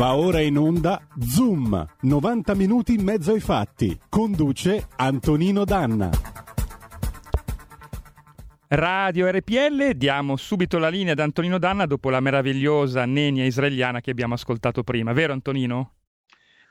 Va ora in onda Zoom, 90 minuti in mezzo ai fatti. Conduce Antonino Danna. Radio RPL, diamo subito la linea ad Antonino Danna dopo la meravigliosa nenia israeliana che abbiamo ascoltato prima, vero Antonino?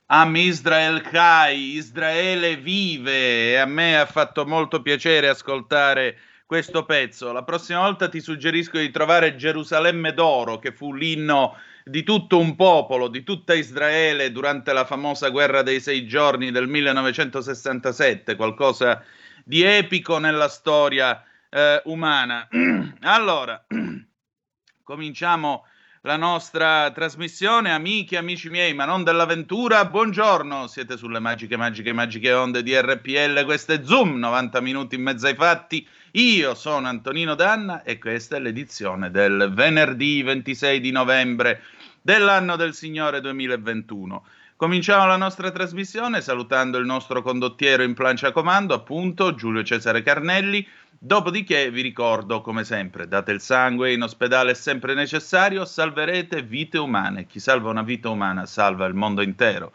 Am Israel Chai, Israele vive e a me ha fatto molto piacere ascoltare questo pezzo. La prossima volta ti suggerisco di trovare Gerusalemme d'oro, che fu l'inno di tutto un popolo, di tutta Israele durante la famosa guerra dei sei giorni del 1967, qualcosa di epico nella storia eh, umana. allora, cominciamo la nostra trasmissione, amiche amici miei, ma non dell'avventura. Buongiorno, siete sulle magiche, magiche, magiche onde di RPL. Questo è Zoom, 90 minuti in mezzo ai fatti. Io sono Antonino Danna e questa è l'edizione del venerdì 26 di novembre dell'anno del Signore 2021. Cominciamo la nostra trasmissione salutando il nostro condottiero in plancia comando, appunto Giulio Cesare Carnelli. Dopodiché vi ricordo, come sempre, date il sangue, in ospedale è sempre necessario, salverete vite umane. Chi salva una vita umana salva il mondo intero.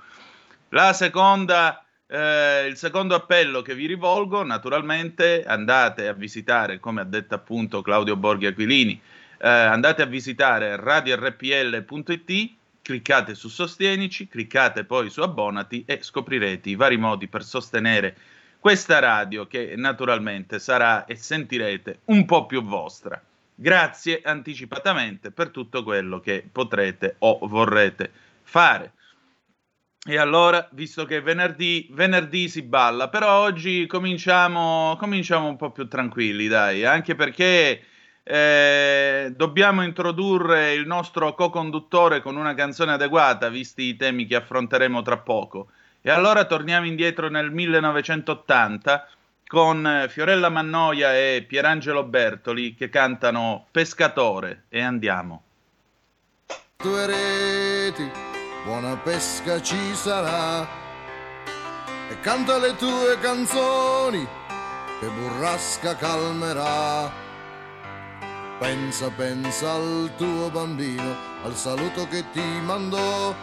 La seconda, eh, il secondo appello che vi rivolgo, naturalmente, andate a visitare, come ha detto appunto Claudio Borghi Aquilini, eh, andate a visitare radiorpl.it, cliccate su Sostienici, cliccate poi su Abbonati e scoprirete i vari modi per sostenere questa radio che naturalmente sarà e sentirete un po' più vostra. Grazie anticipatamente per tutto quello che potrete o vorrete fare. E allora, visto che venerdì, venerdì si balla, però oggi cominciamo, cominciamo un po' più tranquilli, dai, anche perché eh, dobbiamo introdurre il nostro co-conduttore con una canzone adeguata, visti i temi che affronteremo tra poco. E allora torniamo indietro nel 1980 con Fiorella Mannoia e Pierangelo Bertoli che cantano Pescatore e andiamo. Tue reti, buona pesca ci sarà e canta le tue canzoni che burrasca calmerà Pensa, pensa al tuo bambino, al saluto che ti mandò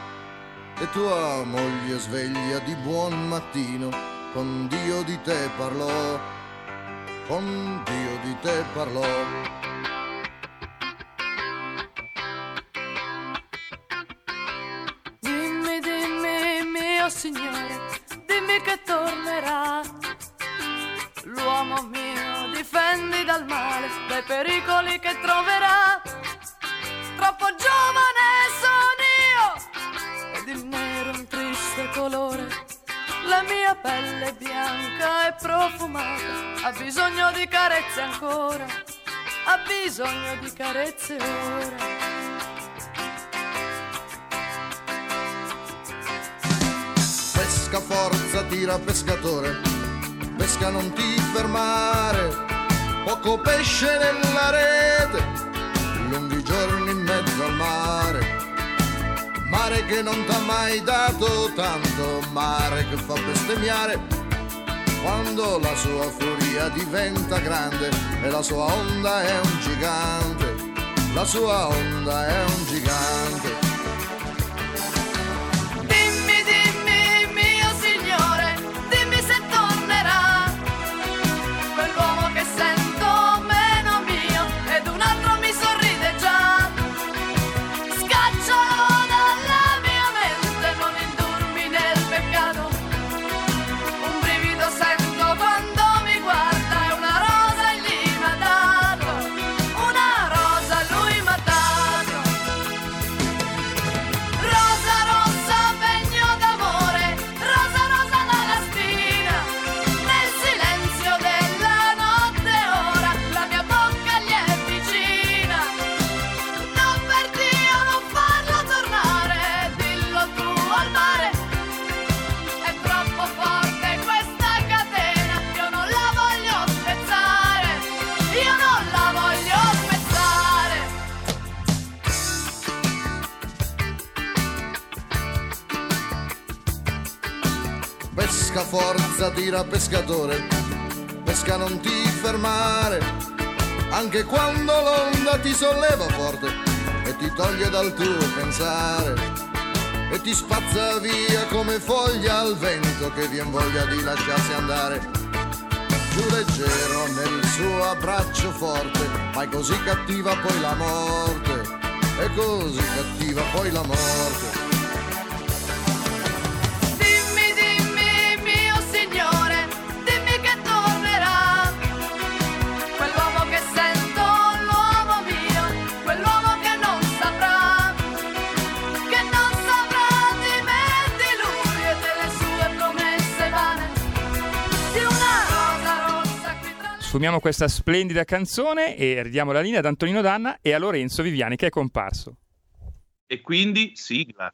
e tua moglie sveglia di buon mattino, con Dio di te parlò, con Dio di te parlò. Carezze ancora, ha bisogno di carezze ora. Pesca forza, tira pescatore pesca non ti fermare, poco pesce nella rete, lunghi giorni in mezzo al mare, mare che non t'ha mai dato tanto, mare che fa bestemmiare, quando la sua furia diventa grande e la sua onda è un gigante, la sua onda è un gigante. Forza tira pescatore, pesca non ti fermare, anche quando l'onda ti solleva forte e ti toglie dal tuo pensare. e ti spazza via come foglia al vento che vien voglia di lasciarsi andare. Giù leggero nel suo abbraccio forte, ma è così cattiva poi la morte, è così cattiva poi la morte. Sfumiamo questa splendida canzone e ridiamo la linea ad Antonino Danna e a Lorenzo Viviani che è comparso. E quindi sigla.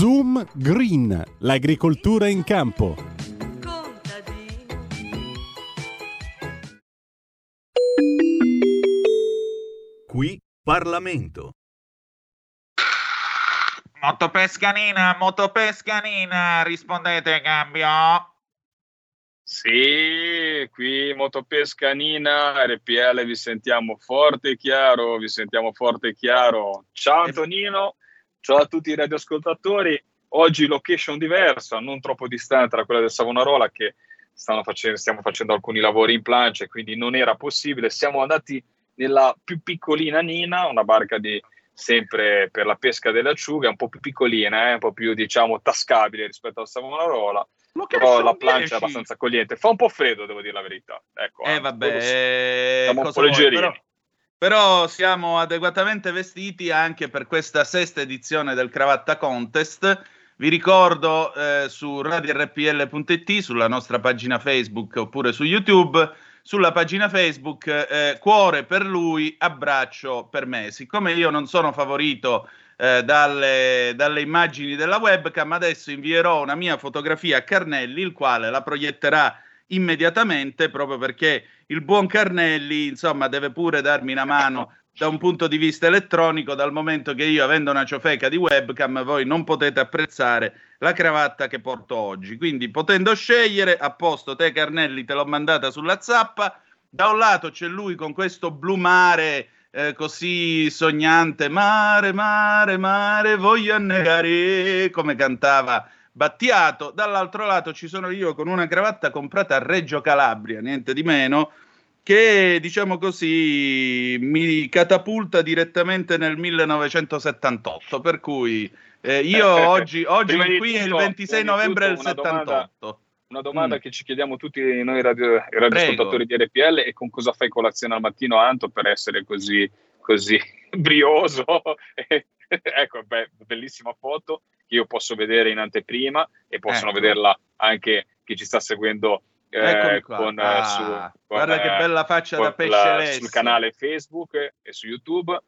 Zoom Green, l'agricoltura in campo. Qui Parlamento. Motopescanina, motopescanina, rispondete cambio. Sì, qui Motopescanina, RPL, vi sentiamo forte e chiaro, vi sentiamo forte e chiaro. Ciao Antonino, ciao a tutti i radioascoltatori. Oggi location diversa, non troppo distante da quella del Savonarola che facendo, stiamo facendo alcuni lavori in plancia, quindi non era possibile. Siamo andati nella più piccolina Nina, una barca di sempre per la pesca delle acciughe, un po' più piccolina, eh, un po' più diciamo tascabile rispetto al Savonarola però la plancia è abbastanza accogliente. Fa un po' freddo, devo dire la verità. Ecco, Eh anzi, vabbè, eh, Siamo un po' vuoi, leggerini. Però, però siamo adeguatamente vestiti anche per questa sesta edizione del Cravatta Contest. Vi ricordo eh, su radiorpl.it, sulla nostra pagina Facebook oppure su YouTube, sulla pagina Facebook eh, Cuore per lui, abbraccio per me. Siccome io non sono favorito eh, dalle, dalle immagini della webcam, adesso invierò una mia fotografia a Carnelli, il quale la proietterà immediatamente proprio perché il buon Carnelli, insomma, deve pure darmi una mano da un punto di vista elettronico, dal momento che io, avendo una ciofeca di webcam, voi non potete apprezzare la cravatta che porto oggi. Quindi, potendo scegliere, a posto, te Carnelli te l'ho mandata sulla zappa. Da un lato c'è lui con questo blu mare eh, così sognante, mare, mare, mare, voglio annegare, come cantava Battiato. Dall'altro lato ci sono io con una cravatta comprata a Reggio Calabria, niente di meno, che diciamo così mi catapulta direttamente nel 1978. Per cui eh, io oggi, oggi Prima di qui è il tutto- 26 prima di novembre del tutto una domanda- 78. Una domanda Mm. che ci chiediamo tutti noi radio, radioascoltatori di RPL è con cosa fai colazione al mattino, Anto, per essere così, così brioso? ecco, beh, bellissima foto che io posso vedere in anteprima e possono Ecco. vederla anche chi ci sta seguendo eh, con, eh, Ah, su, con, guarda che eh, bella faccia da pesce la- sul canale Facebook e su YouTube. Oh.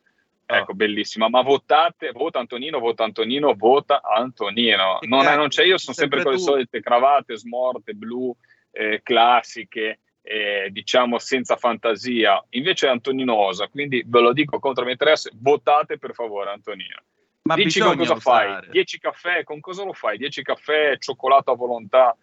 Ecco, bellissima. Ma votate, vota Antonino, vota Antonino, vota Antonino. Non, cacchio, non c'è io, sono sempre, sempre con le solite cravatte smorte, blu, eh, classiche, eh, diciamo senza fantasia. Invece è Antonino osa, quindi ve lo dico contro il mio interesse, votate per favore Antonino. Ma Dici con cosa fai? usare. 10 caffè, con cosa lo fai? 10 caffè, cioccolato a volontà.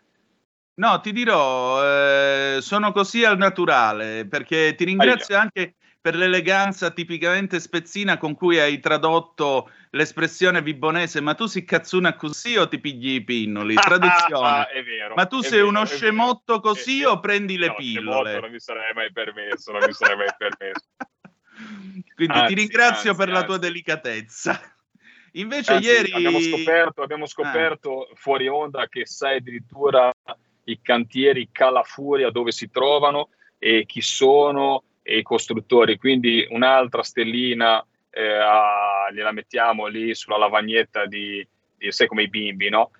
No, ti dirò, eh, sono così al naturale, perché ti ringrazio anche per l'eleganza tipicamente spezzina con cui hai tradotto l'espressione vibonese, ma tu si cazzuna così o ti pigli i pinnoli? Traduzione. è vero. Ma tu sei vero, uno scemotto così Eh, o prendi le no, pillole? Non mi sarei mai permesso, non mi sarei mai permesso. Quindi Anzi, ti ringrazio anzi, per la anzi. tua delicatezza. Invece ieri abbiamo scoperto, abbiamo scoperto fuori onda che sai addirittura i cantieri Calafuria dove si trovano e chi sono e i costruttori. Quindi un'altra stellina eh, a- gliela mettiamo lì sulla lavagnetta di, di- sai come i bimbi, no?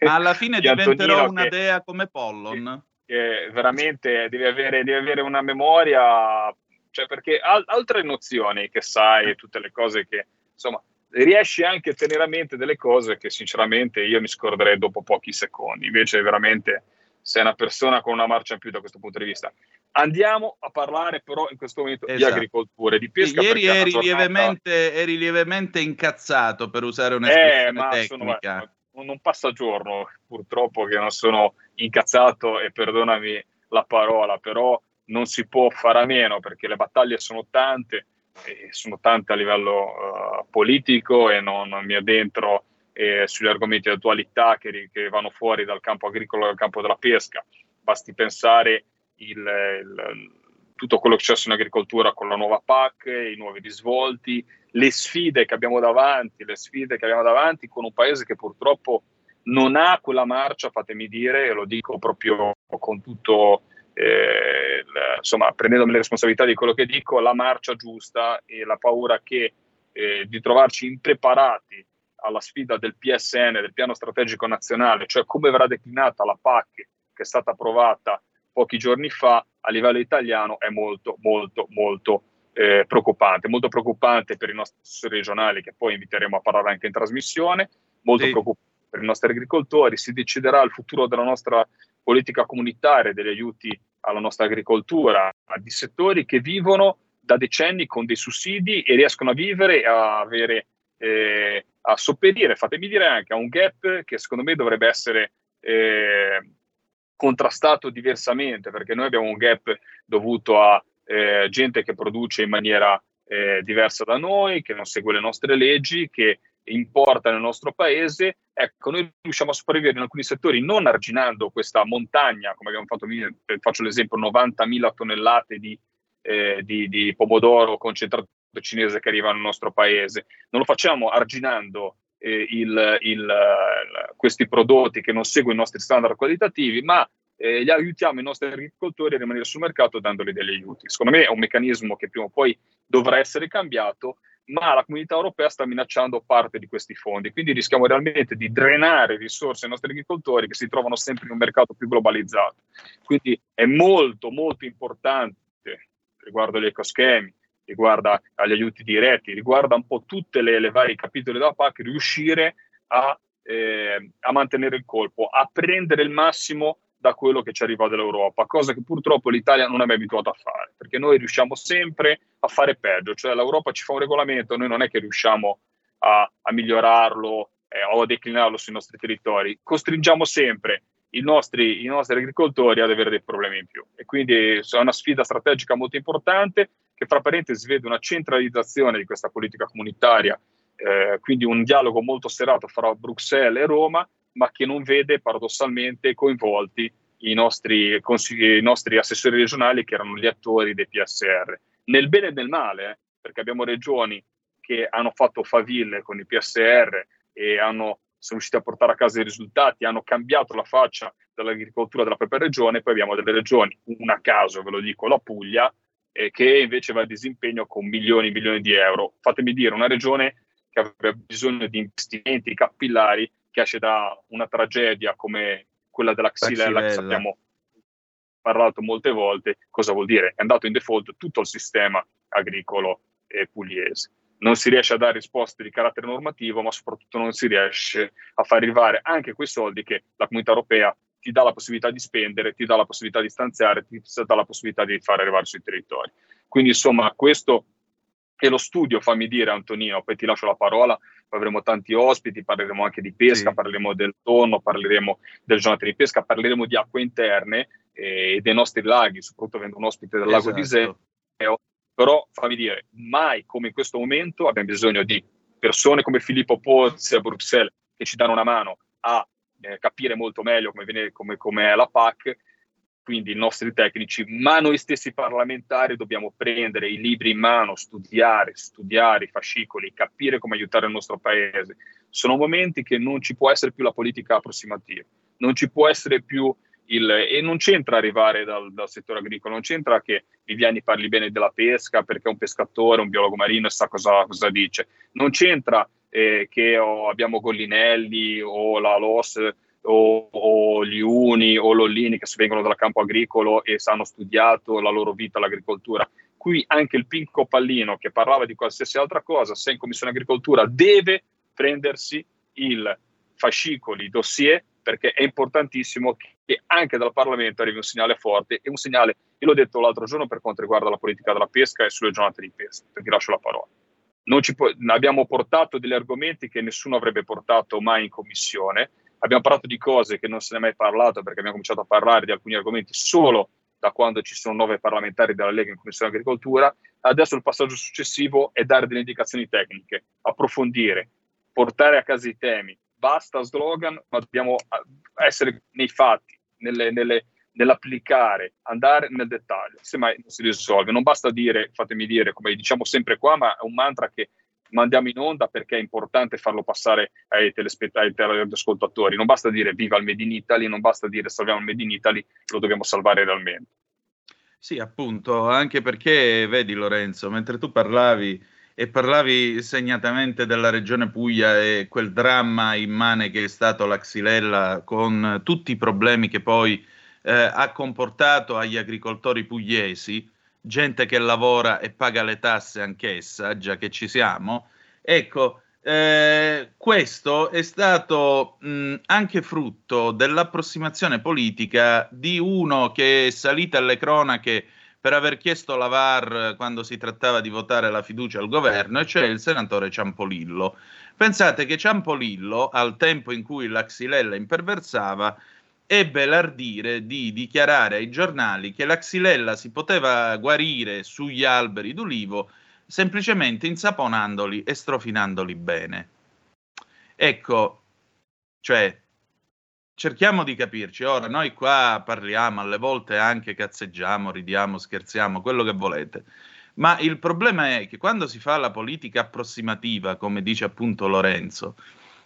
Ma alla fine Di diventerò Antonino una che- dea come Pollon. che veramente devi avere, devi avere una memoria, cioè perché al- altre nozioni che sai, tutte le cose che insomma riesci anche a tenere a mente delle cose che sinceramente io mi scorderei dopo pochi secondi. Invece veramente sei una persona con una marcia in più da questo punto di vista. Andiamo a parlare però in questo momento Esatto. di agricoltura e di pesca. Ieri eri, giornata- lievemente, eri lievemente incazzato per usare Eh, un'espressione sono, tecnica. non non passa giorno purtroppo che non sono incazzato e perdonami la parola, però non si può fare a meno perché le battaglie sono tante, e sono tante a livello eh, politico e non, non mi addentro eh, sugli argomenti di attualità che, che vanno fuori dal campo agricolo e dal campo della pesca. Basti pensare il, il- tutto quello che c'è in agricoltura con la nuova PAC, i nuovi risvolti, le sfide che abbiamo davanti, le sfide che abbiamo davanti con un paese che purtroppo non ha quella marcia, fatemi dire, e lo dico proprio con tutto, eh, insomma, prendendomi le responsabilità di quello che dico, la marcia giusta e la paura che eh, di trovarci impreparati alla sfida del PSN, del piano strategico nazionale, cioè come verrà declinata la PAC che è stata approvata pochi giorni fa a livello italiano è molto, molto, molto eh, preoccupante. Molto preoccupante per i nostri assessori regionali, che poi inviteremo a parlare anche in trasmissione, molto Sì. preoccupante per i nostri agricoltori. Si deciderà il futuro della nostra politica comunitaria, degli aiuti alla nostra agricoltura, di settori che vivono da decenni con dei sussidi e riescono a vivere e a avere eh, a sopperire, fatemi dire anche a un gap che secondo me dovrebbe essere eh, contrastato diversamente, perché noi abbiamo un gap dovuto a eh, gente che produce in maniera eh, diversa da noi, che non segue le nostre leggi, che importa nel nostro paese. Ecco, noi riusciamo a sopravvivere in alcuni settori non arginando questa montagna, come abbiamo fatto, faccio l'esempio, 90.000 tonnellate di, eh, di, di pomodoro concentrato cinese che arriva nel nostro paese. Non lo facciamo arginando eh, il, il, questi prodotti che non seguono i nostri standard qualitativi, ma eh, gli aiutiamo i nostri agricoltori a rimanere sul mercato dandogli degli aiuti. Secondo me è un meccanismo che prima o poi dovrà essere cambiato, ma la comunità europea sta minacciando parte di questi fondi, quindi rischiamo realmente di drenare risorse ai nostri agricoltori che si trovano sempre in un mercato più globalizzato. Quindi è molto, molto importante riguardo gli ecoschemi, riguarda agli aiuti diretti, riguarda un po' tutte le, le varie capitoli della PAC, riuscire a, eh, a, mantenere il colpo, a prendere il massimo da quello che ci arriva dall'Europa, cosa che purtroppo l'Italia non è mai abituata a fare, perché noi riusciamo sempre a fare peggio, cioè l'Europa ci fa un regolamento, noi non è che riusciamo a, a migliorarlo eh, o a declinarlo sui nostri territori, costringiamo sempre i nostri, i nostri agricoltori ad avere dei problemi in più e quindi è una sfida strategica molto importante che fra parentesi vede una centralizzazione di questa politica comunitaria, eh, quindi un dialogo molto serrato fra Bruxelles e Roma, ma che non vede paradossalmente coinvolti i nostri, i nostri assessori regionali che erano gli attori dei PSR. Nel bene e nel male, eh, perché abbiamo regioni che hanno fatto faville con i PSR e hanno, sono riusciti a portare a casa i risultati, hanno cambiato la faccia dell'agricoltura della propria regione, poi abbiamo delle regioni, una a caso ve lo dico, la Puglia, eh, che invece va a disimpegno con milioni e milioni di euro. Fatemi dire, una regione che avrebbe bisogno di investimenti capillari che esce da una tragedia come quella della Xylella, che sappiamo parlato molte volte, cosa vuol dire? È andato in default tutto il sistema agricolo eh, pugliese. Non si riesce a dare risposte di carattere normativo, ma soprattutto non si riesce a far arrivare anche quei soldi che la comunità europea ti dà la possibilità di spendere, ti dà la possibilità di stanziare, ti dà la possibilità di far arrivare sui territori. Quindi, insomma, questo è lo studio, fammi dire, Antonino, poi ti lascio la parola, poi avremo tanti ospiti, parleremo anche di pesca, sì. parleremo del tonno, parleremo del giornate di pesca, parleremo di acque interne e dei nostri laghi, soprattutto avendo un ospite del lago di Iseo, però fammi dire, mai come in questo momento abbiamo bisogno di persone come Filippo Pozzi a Bruxelles che ci danno una mano a eh, capire molto meglio come, viene, come, come è la PAC, quindi i nostri tecnici, ma noi stessi parlamentari dobbiamo prendere i libri in mano, studiare, studiare i fascicoli, capire come aiutare il nostro paese. Sono momenti che non ci può essere più la politica approssimativa, non ci può essere più il... e non c'entra arrivare dal, dal settore agricolo, non c'entra che Viviani parli bene della pesca perché è un pescatore, un biologo marino e sa cosa, cosa dice, non c'entra eh, che oh, abbiamo Gollinelli o la LOS o, o, gli Uni o Lollini che vengono dal campo agricolo e hanno studiato la loro vita all'agricoltura. Qui anche il Pinco Pallino che parlava di qualsiasi altra cosa, se in Commissione Agricoltura deve prendersi il fascicoli, i dossier, perché è importantissimo che anche dal Parlamento arrivi un segnale forte e un segnale, io l'ho detto l'altro giorno per quanto riguarda la politica della pesca e sulle giornate di pesca, perché lascio la parola. Po- abbiamo portato degli argomenti che nessuno avrebbe portato mai in commissione, abbiamo parlato di cose che non se ne è mai parlato perché abbiamo cominciato a parlare di alcuni argomenti solo da quando ci sono nove parlamentari della Lega in Commissione Agricoltura. Adesso il passaggio successivo è dare delle indicazioni tecniche, approfondire, portare a casa i temi. Basta slogan, ma dobbiamo essere nei fatti, nelle, nelle, nell'applicare, andare nel dettaglio. Semmai non si risolve. Non basta dire, fatemi dire, come diciamo sempre qua, ma è un mantra che mandiamo in onda perché è importante farlo passare ai, telespettatori, ai telespettatori. Non basta dire viva il Made in Italy, non basta dire salviamo il Made in Italy, lo dobbiamo salvare realmente. Sì, appunto, anche perché, vedi Lorenzo, mentre tu parlavi e parlavi segnatamente della regione Puglia e quel dramma immane che è stato la Xylella con tutti i problemi che poi eh, ha comportato agli agricoltori pugliesi, gente che lavora e paga le tasse anch'essa, già che ci siamo. Ecco, eh, questo è stato mh, anche frutto dell'approssimazione politica di uno che è salito alle cronache per aver chiesto la VAR quando si trattava di votare la fiducia al governo, e cioè il senatore Ciampolillo. Pensate che Ciampolillo, al tempo in cui la Xylella imperversava, ebbe l'ardire di dichiarare ai giornali che la xylella si poteva guarire sugli alberi d'ulivo semplicemente insaponandoli e strofinandoli bene. Ecco, cioè, cerchiamo di capirci. Ora, noi qua parliamo, alle volte anche cazzeggiamo, ridiamo, scherziamo, quello che volete. Ma il problema è che quando si fa la politica approssimativa, come dice appunto Lorenzo,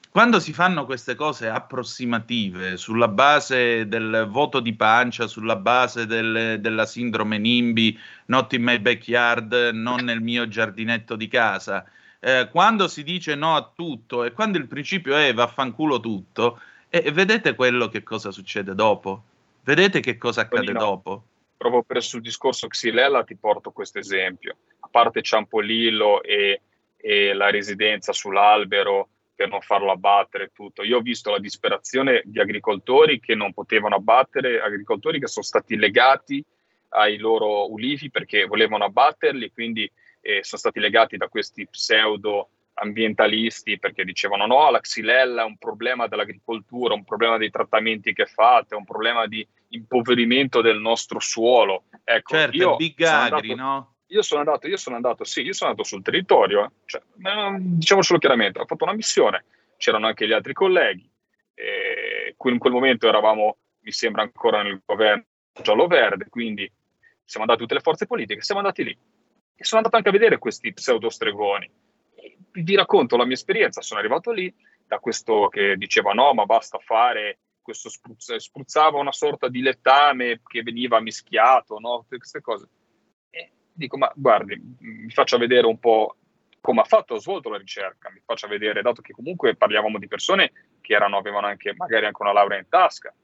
quando si fanno queste cose approssimative sulla base del voto di pancia, sulla base del, della sindrome NIMBY, not in my backyard, non nel mio giardinetto di casa, eh, quando si dice no a tutto e quando il principio è vaffanculo tutto, eh, vedete quello che cosa succede dopo? Vedete che cosa accade no. dopo? Proprio per sul discorso Xylella ti porto questo esempio. A parte Ciampolillo e, e la residenza sull'albero, per non farlo abbattere tutto. Io ho visto la disperazione di agricoltori che non potevano abbattere, agricoltori che sono stati legati ai loro ulivi perché volevano abbatterli, quindi eh, sono stati legati da questi pseudo ambientalisti perché dicevano no, la xylella è un problema dell'agricoltura, un problema dei trattamenti che fate, un problema di impoverimento del nostro suolo. Ecco, certo, io Big Agri, andato, no? io sono andato, io sono andato, sì, io sono andato sul territorio, cioè, diciamocelo chiaramente, ho fatto una missione, c'erano anche gli altri colleghi, e in quel momento eravamo, mi sembra, ancora nel governo giallo-verde, quindi siamo andati tutte le forze politiche, siamo andati lì. E sono andato anche a vedere questi pseudo stregoni. Vi racconto la mia esperienza, sono arrivato lì da questo che diceva no, ma basta fare questo spruzz- spruzzava una sorta di lettame che veniva mischiato, no? Tutte queste cose dico, ma guardi, mi faccia vedere un po' come ha fatto, ho svolto la ricerca, mi faccia vedere, dato che comunque parlavamo di persone che erano, avevano anche, magari anche una laurea in tasca.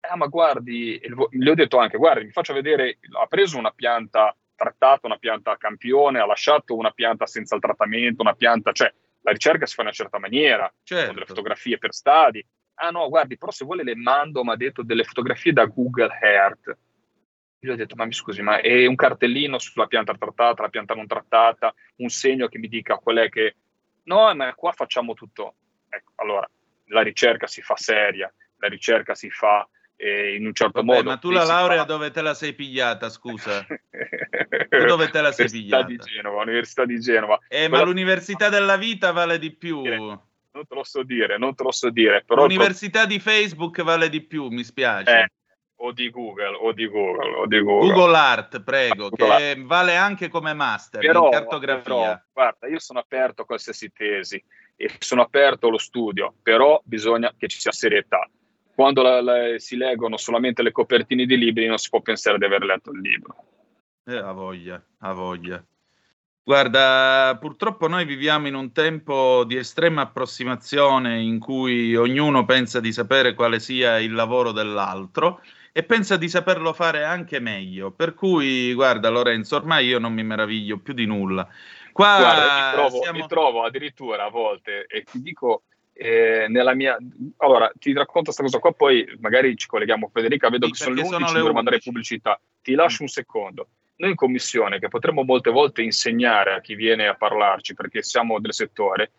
Ah, ma guardi, le ho detto anche, guardi, mi faccia vedere, ha preso una pianta trattata, una pianta campione, ha lasciato una pianta senza il trattamento, una pianta, cioè la ricerca si fa in una certa maniera, certo. con delle fotografie per stadi. Ah no, guardi, però se vuole le mando, mi ha detto, delle fotografie da Google Earth io ho detto, ma mi scusi, ma è un cartellino sulla pianta trattata, la pianta non trattata, un segno che mi dica qual è che... No, ma qua facciamo tutto. Ecco, allora, la ricerca si fa seria, la ricerca si fa eh, in un certo Vabbè, modo. Ma tu la laurea fa... dove te la sei pigliata, scusa? dove te la sei pigliata? Di Genova, Università di Genova. Eh, Quella... ma l'università della vita vale di più. Non te lo so dire, non te lo so dire. Però l'università di Facebook vale di più, mi spiace. Eh, o di Google o di Google o di Google. Google Art, prego, Google che Art. vale anche come master però, in cartografia. Però, guarda, io sono aperto a qualsiasi tesi e sono aperto allo studio, però bisogna che ci sia serietà. Quando la, la, si leggono solamente le copertine di libri non si può pensare di aver letto il libro. Eh, ha voglia, ha voglia. Guarda, purtroppo noi viviamo in un tempo di estrema approssimazione in cui ognuno pensa di sapere quale sia il lavoro dell'altro e pensa di saperlo fare anche meglio. Per cui, guarda Lorenzo, ormai io non mi meraviglio più di nulla. Qua guarda, mi trovo, siamo... mi trovo addirittura a volte, e ti dico, eh, nella mia... Allora, ti racconto questa cosa qua, poi magari ci colleghiamo Federica, vedo Sì, che sono le perché 11, sono le devo mandare 11. pubblicità. Ti lascio un secondo. Noi in commissione, che potremmo molte volte insegnare a chi viene a parlarci, perché siamo del settore,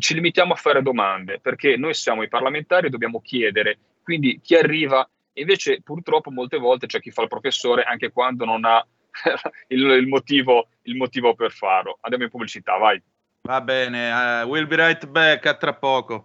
ci limitiamo a fare domande, perché noi siamo i parlamentari e dobbiamo chiedere. Quindi chi arriva, invece purtroppo molte volte c'è chi fa il professore anche quando non ha il, il motivo, il motivo per farlo. Andiamo in pubblicità, vai. Va bene, eh, we'll be right back, a tra poco.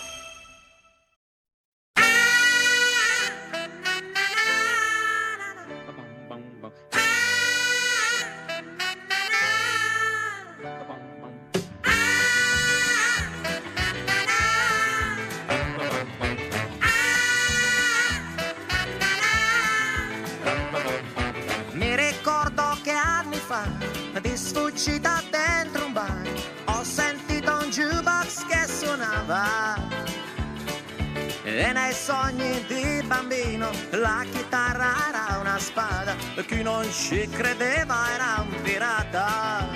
Sfuggita dentro un bar, ho sentito un jukebox che suonava. E nei sogni di bambino la chitarra era una spada, e chi non ci credeva era un pirata.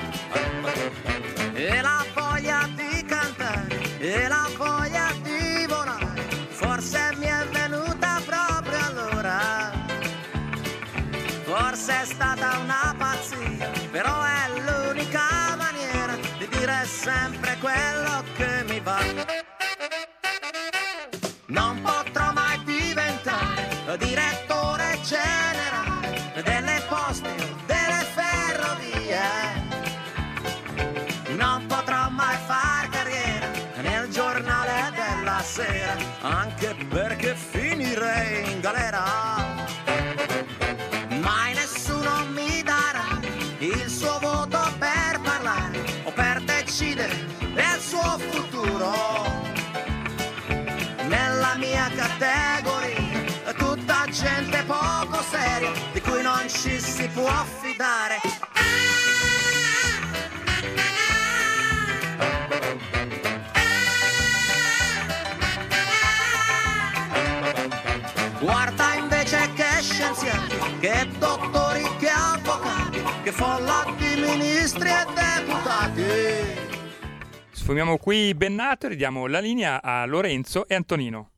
E la voglia di cantare, e la voglia di volare, forse mi è venuta proprio allora. Forse è stata una dire sempre quello che mi va. Non potrò mai diventare direttore generale delle poste o delle ferrovie. Non potrò mai far carriera nel giornale della sera, anche seria di cui non ci si può fidare. Guarda invece che scienziati, che dottori, che avvocati, che folla di ministri e deputati. Sfumiamo qui Bennato e ridiamo la linea a Lorenzo e Antonino.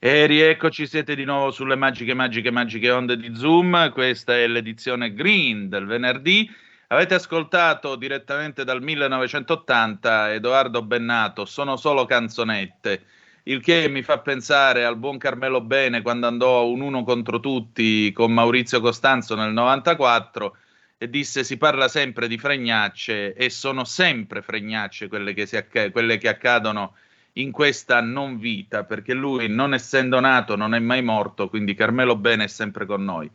E rieccoci, siete di nuovo sulle magiche, magiche, magiche onde di Zoom. Questa è l'edizione green del venerdì. Avete ascoltato direttamente dal 1980 Edoardo Bennato, Sono solo canzonette, il che mi fa pensare al buon Carmelo Bene quando andò un uno contro tutti con Maurizio Costanzo nel 94 e disse si parla sempre di fregnacce e sono sempre fregnacce quelle che, acc- quelle che accadono in questa non vita, perché lui non essendo nato non è mai morto, quindi Carmelo Bene è sempre con noi.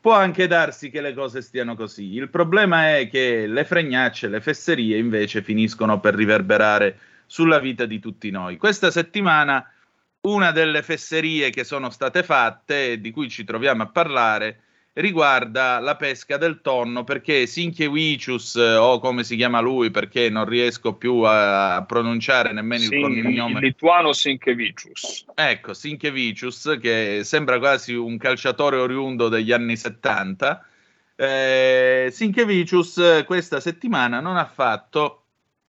Può anche darsi che le cose stiano così. Il problema è che le fregnacce, le fesserie invece finiscono per riverberare sulla vita di tutti noi. Questa settimana una delle fesserie che sono state fatte di cui ci troviamo a parlare riguarda la pesca del tonno perché Sinchevicius eh, o come si chiama lui perché non riesco più a, pronunciare nemmeno Sì, il cognome il lituano Sinkevicius. Ecco, Sinchevicius, che sembra quasi un calciatore oriundo degli anni 70. Eh, Sinchevicius eh, questa settimana non ha fatto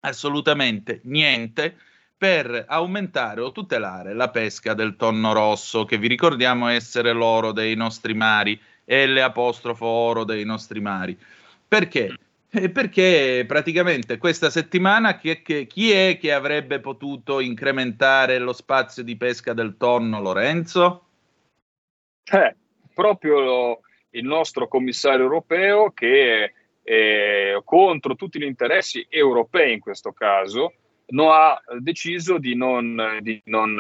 assolutamente niente per aumentare o tutelare la pesca del tonno rosso, che vi ricordiamo essere l'oro dei nostri mari e l'apostrofo oro dei nostri mari. Perché? Eh, Perché praticamente questa settimana chi, che- chi è che avrebbe potuto incrementare lo spazio di pesca del tonno, Lorenzo? Eh, proprio il nostro commissario europeo che eh, contro tutti gli interessi europei in questo caso no, ha deciso di non, di, non,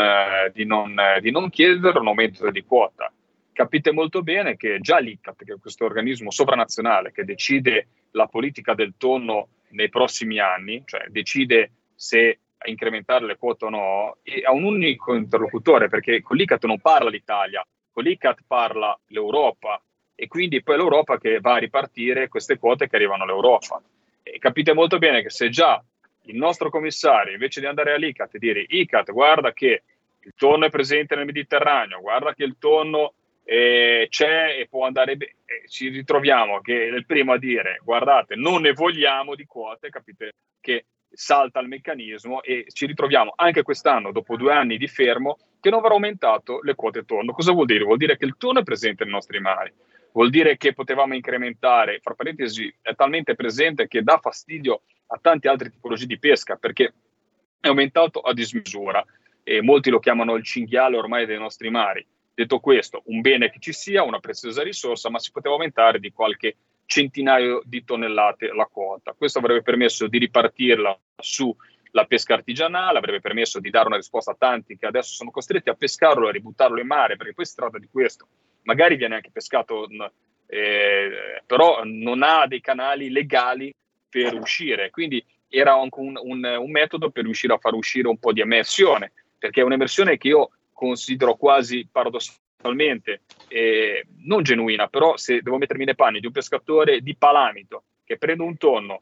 di, non, di non chiedere un aumento di quota. Capite molto bene che già l'ICAT, che è questo organismo sovranazionale che decide la politica del tonno nei prossimi anni, cioè decide se incrementare le quote o no, ha un unico interlocutore, perché con l'ICAT non parla l'Italia, con l'ICAT parla l'Europa, e quindi poi l'Europa che va a ripartire queste quote che arrivano all'Europa. E capite molto bene che se già il nostro commissario, invece di andare all'ICAT e dire ICAT, guarda che il tonno è presente nel Mediterraneo, guarda che il tonno eh, c'è e può andare bene, ci ritroviamo che è il primo a dire guardate, non ne vogliamo di quote, capite che salta il meccanismo e ci ritroviamo anche quest'anno, dopo due anni di fermo, che non avrà aumentato le quote tonno. Cosa vuol dire? Vuol dire che il tonno è presente nei nostri mari vuol dire che potevamo incrementare, fra parentesi, è talmente presente che dà fastidio a tante altre tipologie di pesca perché è aumentato a dismisura e molti lo chiamano il cinghiale ormai dei nostri mari. Detto questo, un bene che ci sia, una preziosa risorsa, ma si poteva aumentare di qualche centinaio di tonnellate la quota. Questo avrebbe permesso di ripartirla sulla pesca artigianale, avrebbe permesso di dare una risposta a tanti che adesso sono costretti a pescarlo e ributtarlo in mare, perché poi si tratta di questo magari viene anche pescato, eh, però non ha dei canali legali per uscire. Quindi era anche un, un, un, metodo per riuscire a far uscire un po' di emersione, perché è un'emersione che io considero quasi paradossalmente eh, non genuina, però se devo mettermi nei panni di un pescatore di palamito che prende un tonno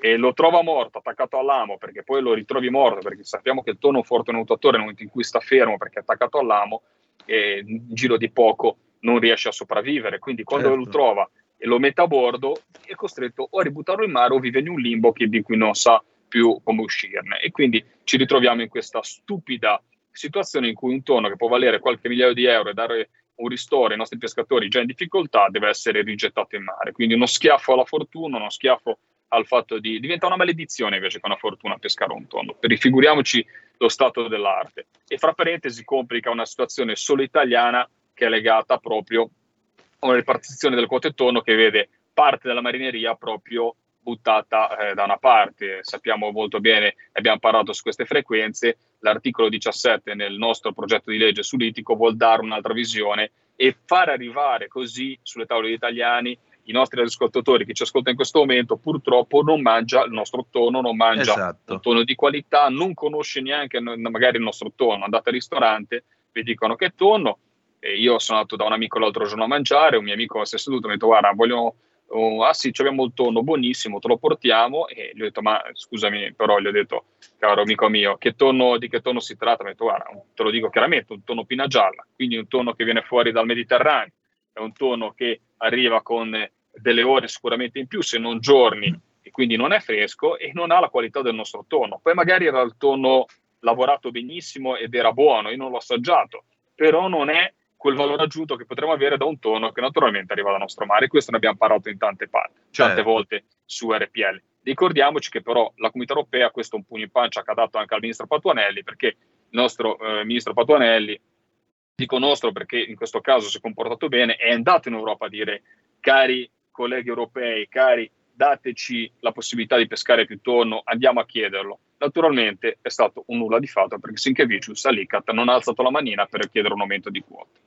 e lo trova morto, attaccato all'amo, perché poi lo ritrovi morto, perché sappiamo che il tonno è un forte nuotatore nel momento in cui sta fermo perché è attaccato all'amo, e in giro di poco non riesce a sopravvivere. Quindi quando certo. lo trova e lo mette a bordo, è costretto o a ributtarlo in mare o vive in un limbo che, di cui non sa più come uscirne. E quindi ci ritroviamo in questa stupida situazione in cui un tonno che può valere qualche migliaio di euro e dare un ristoro ai nostri pescatori già in difficoltà deve essere rigettato in mare. Quindi uno schiaffo alla fortuna, uno schiaffo al fatto di diventa una maledizione invece che una fortuna pescare un tonno. Rifiguriamoci lo stato dell'arte. E fra parentesi complica una situazione solo italiana che è legata proprio a una ripartizione del quote tonno che vede parte della marineria proprio buttata eh, da una parte. Sappiamo molto bene, abbiamo parlato su queste frequenze, l'articolo 17 nel nostro progetto di legge su Litico vuol dare un'altra visione e far arrivare così sulle tavole degli italiani i nostri ascoltatori che ci ascoltano in questo momento purtroppo non mangia il nostro tono, non mangia esatto. un tono di qualità, non conosce neanche magari il nostro tono. Andate al ristorante, vi dicono che tonno, io sono andato da un amico l'altro giorno a mangiare, un mio amico si è seduto e mi ha detto guarda voglio, oh, ah sì abbiamo il tonno buonissimo, te lo portiamo e gli ho detto ma scusami però gli ho detto caro amico mio che tonno, di che tonno si tratta? Mi ha detto guarda te lo dico chiaramente un tonno pina gialla, quindi un tonno che viene fuori dal Mediterraneo, è un tonno che arriva con delle ore sicuramente in più se non giorni e quindi non è fresco e non ha la qualità del nostro tonno. Poi magari era il tonno lavorato benissimo ed era buono, io non l'ho assaggiato, però non è quel valore aggiunto che potremo avere da un tonno che naturalmente arriva dal nostro mare. Questo ne abbiamo parlato in tante parti, certo. tante volte su RPL. Ricordiamoci che però la comunità europea, questo è un pugno in pancia che ha dato anche al ministro Patuanelli, perché il nostro eh, ministro Patuanelli, dico nostro perché in questo caso si è comportato bene, è andato in Europa a dire, cari colleghi europei, cari, dateci la possibilità di pescare più tonno, andiamo a chiederlo. Naturalmente è stato un nulla di fatto perché Sinkevicius all'ICAT non ha alzato la manina per chiedere un aumento di quote.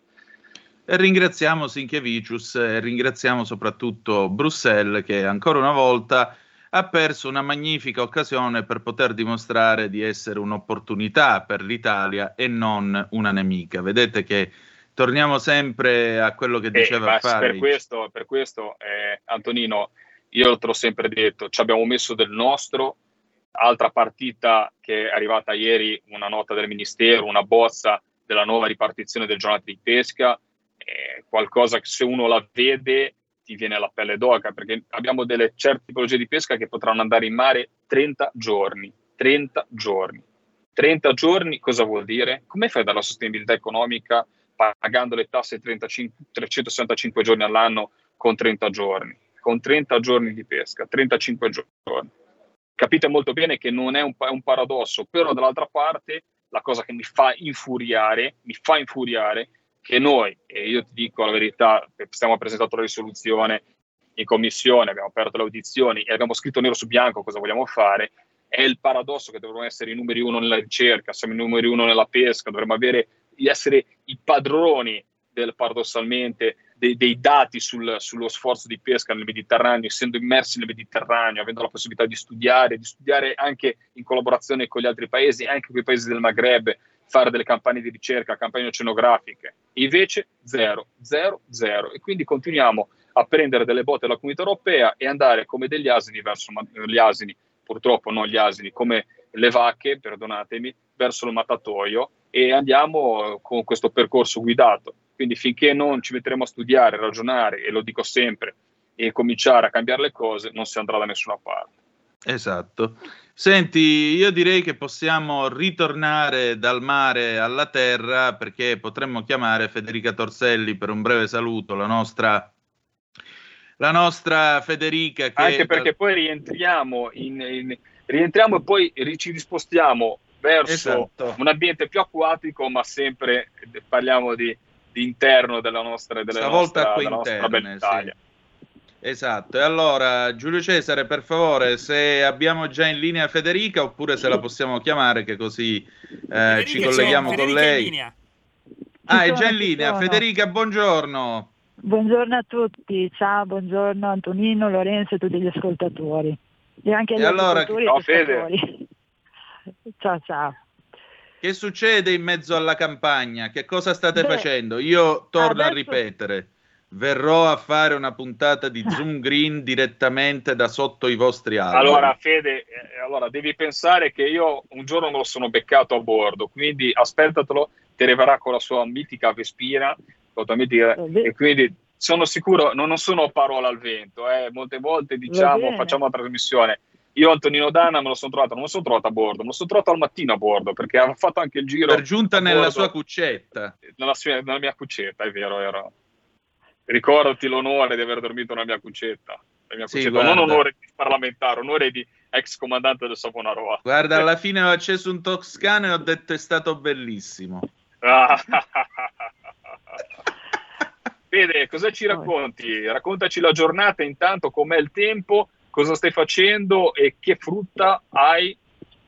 E ringraziamo Sinchiavicius e ringraziamo soprattutto Bruxelles che ancora una volta ha perso una magnifica occasione per poter dimostrare di essere un'opportunità per l'Italia e non una nemica. Vedete che torniamo sempre a quello che eh, diceva eh, Fari. Per questo, per questo eh, Antonino, io te l'ho sempre detto, ci abbiamo messo del nostro. Altra partita che è arrivata ieri, una nota del Ministero, una bozza della nuova ripartizione del giornate di pesca è qualcosa che se uno la vede ti viene la pelle d'oca, perché abbiamo delle certe tipologie di pesca che potranno andare in mare 30 giorni. 30 giorni. 30 giorni cosa vuol dire? Come fai dalla sostenibilità economica pagando le tasse 35, 365 giorni all'anno con 30 giorni? Con 30 giorni di pesca, 35 giorni. Capite molto bene che non è un, un paradosso, però dall'altra parte la cosa che mi fa infuriare, mi fa infuriare che noi, e io ti dico la verità, stiamo presentando la risoluzione in commissione, abbiamo aperto le audizioni e abbiamo scritto nero su bianco cosa vogliamo fare, è il paradosso che dovremmo essere i numeri uno nella ricerca, siamo i numeri uno nella pesca, dovremmo avere, essere i padroni del, paradossalmente dei, dei dati sul, sullo sforzo di pesca nel Mediterraneo, essendo immersi nel Mediterraneo, avendo la possibilità di studiare, di studiare anche in collaborazione con gli altri paesi, anche con i paesi del Maghreb, fare delle campagne di ricerca, campagne oceanografiche. Invece zero, zero, zero. E quindi continuiamo a prendere delle botte dalla comunità europea e andare come degli asini verso gli asini, purtroppo non gli asini, come le vacche, perdonatemi, verso il mattatoio e andiamo con questo percorso guidato. Quindi finché non ci metteremo a studiare, ragionare, e lo dico sempre, e cominciare a cambiare le cose, non si andrà da nessuna parte. Esatto. Senti, io direi che possiamo ritornare dal mare alla terra perché potremmo chiamare Federica Torselli per un breve saluto, la nostra, la nostra Federica. Che Anche perché poi rientriamo, in, in, rientriamo e poi ci rispostiamo verso esatto. un ambiente più acquatico, ma sempre parliamo di interno della nostra, della nostra, qui della nostra bella Italia. Sì. Esatto, e allora Giulio Cesare, per favore, se abbiamo già in linea Federica oppure se la possiamo chiamare, che così eh, ci colleghiamo con lei. Ah, è già in linea. Federica, buongiorno. Buongiorno a tutti, ciao, buongiorno Antonino, Lorenzo e tutti gli ascoltatori. E anche agli e allora, ascoltatori ciao, Fede. Ciao, ciao. Che succede in mezzo alla campagna? Che cosa state Beh, facendo? Io torno adesso... a ripetere, verrò a fare una puntata di Zoom Green direttamente da sotto i vostri alberi. Allora, Fede, eh, allora, devi pensare che io un giorno me lo sono beccato a bordo, quindi aspettatelo, ti arriverà con la sua mitica Vespina, mitica, e quindi sono sicuro, non, non sono parole al vento, eh. molte volte diciamo, facciamo la trasmissione, io Antonino Dana me lo sono trovato, non me lo sono trovato a bordo, me lo sono trovato al mattino a bordo perché aveva fatto anche il giro. Per giunta nella sua cuccetta. Nella, sua, nella, mia cuccetta, è vero, era. Ricordati l'onore di aver dormito nella mia cuccetta. Mia sì, cuccetta. non onore di parlamentare, onore di ex comandante del Savonaroa. Guarda, alla fine ho acceso un Toscano e ho detto è stato bellissimo. Vede, cosa ci racconti? Raccontaci la giornata intanto, com'è il tempo cosa stai facendo e che frutta hai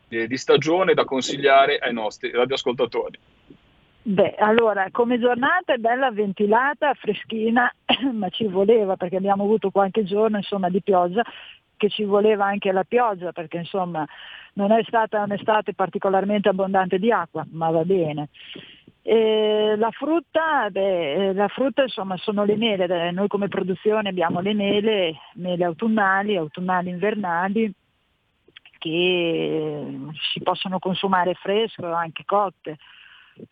eh, di stagione da consigliare ai nostri radioascoltatori. Beh, allora, come giornata è bella ventilata, freschina, ma ci voleva perché abbiamo avuto qualche giorno insomma, di pioggia, che ci voleva anche la pioggia perché insomma non è stata un'estate particolarmente abbondante di acqua, ma va bene. E la frutta, beh, la frutta insomma, sono le mele, noi come produzione abbiamo le mele, mele autunnali, autunnali invernali, che si possono consumare fresche o anche cotte.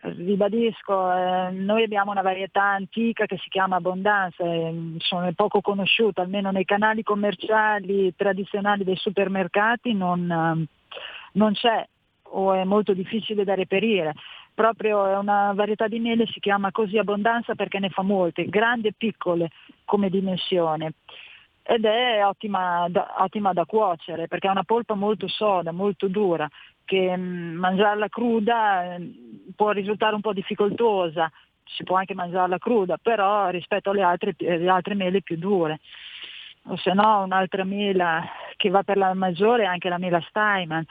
Ribadisco, eh, noi abbiamo una varietà antica che si chiama abbondanza, eh, sono poco conosciuta, almeno nei canali commerciali tradizionali dei supermercati non, eh, non c'è o è molto difficile da reperire proprio è una varietà di mele, si chiama così abbondanza perché ne fa molte, grandi e piccole come dimensione. Ed è ottima da, ottima da cuocere perché ha una polpa molto soda, molto dura, che mh, mm, mangiarla cruda eh, può risultare un po' difficoltosa, si può anche mangiarla cruda, però rispetto alle altre, alle altre mele più dure. O se no un'altra mela che va per la maggiore è anche la mela Steinman,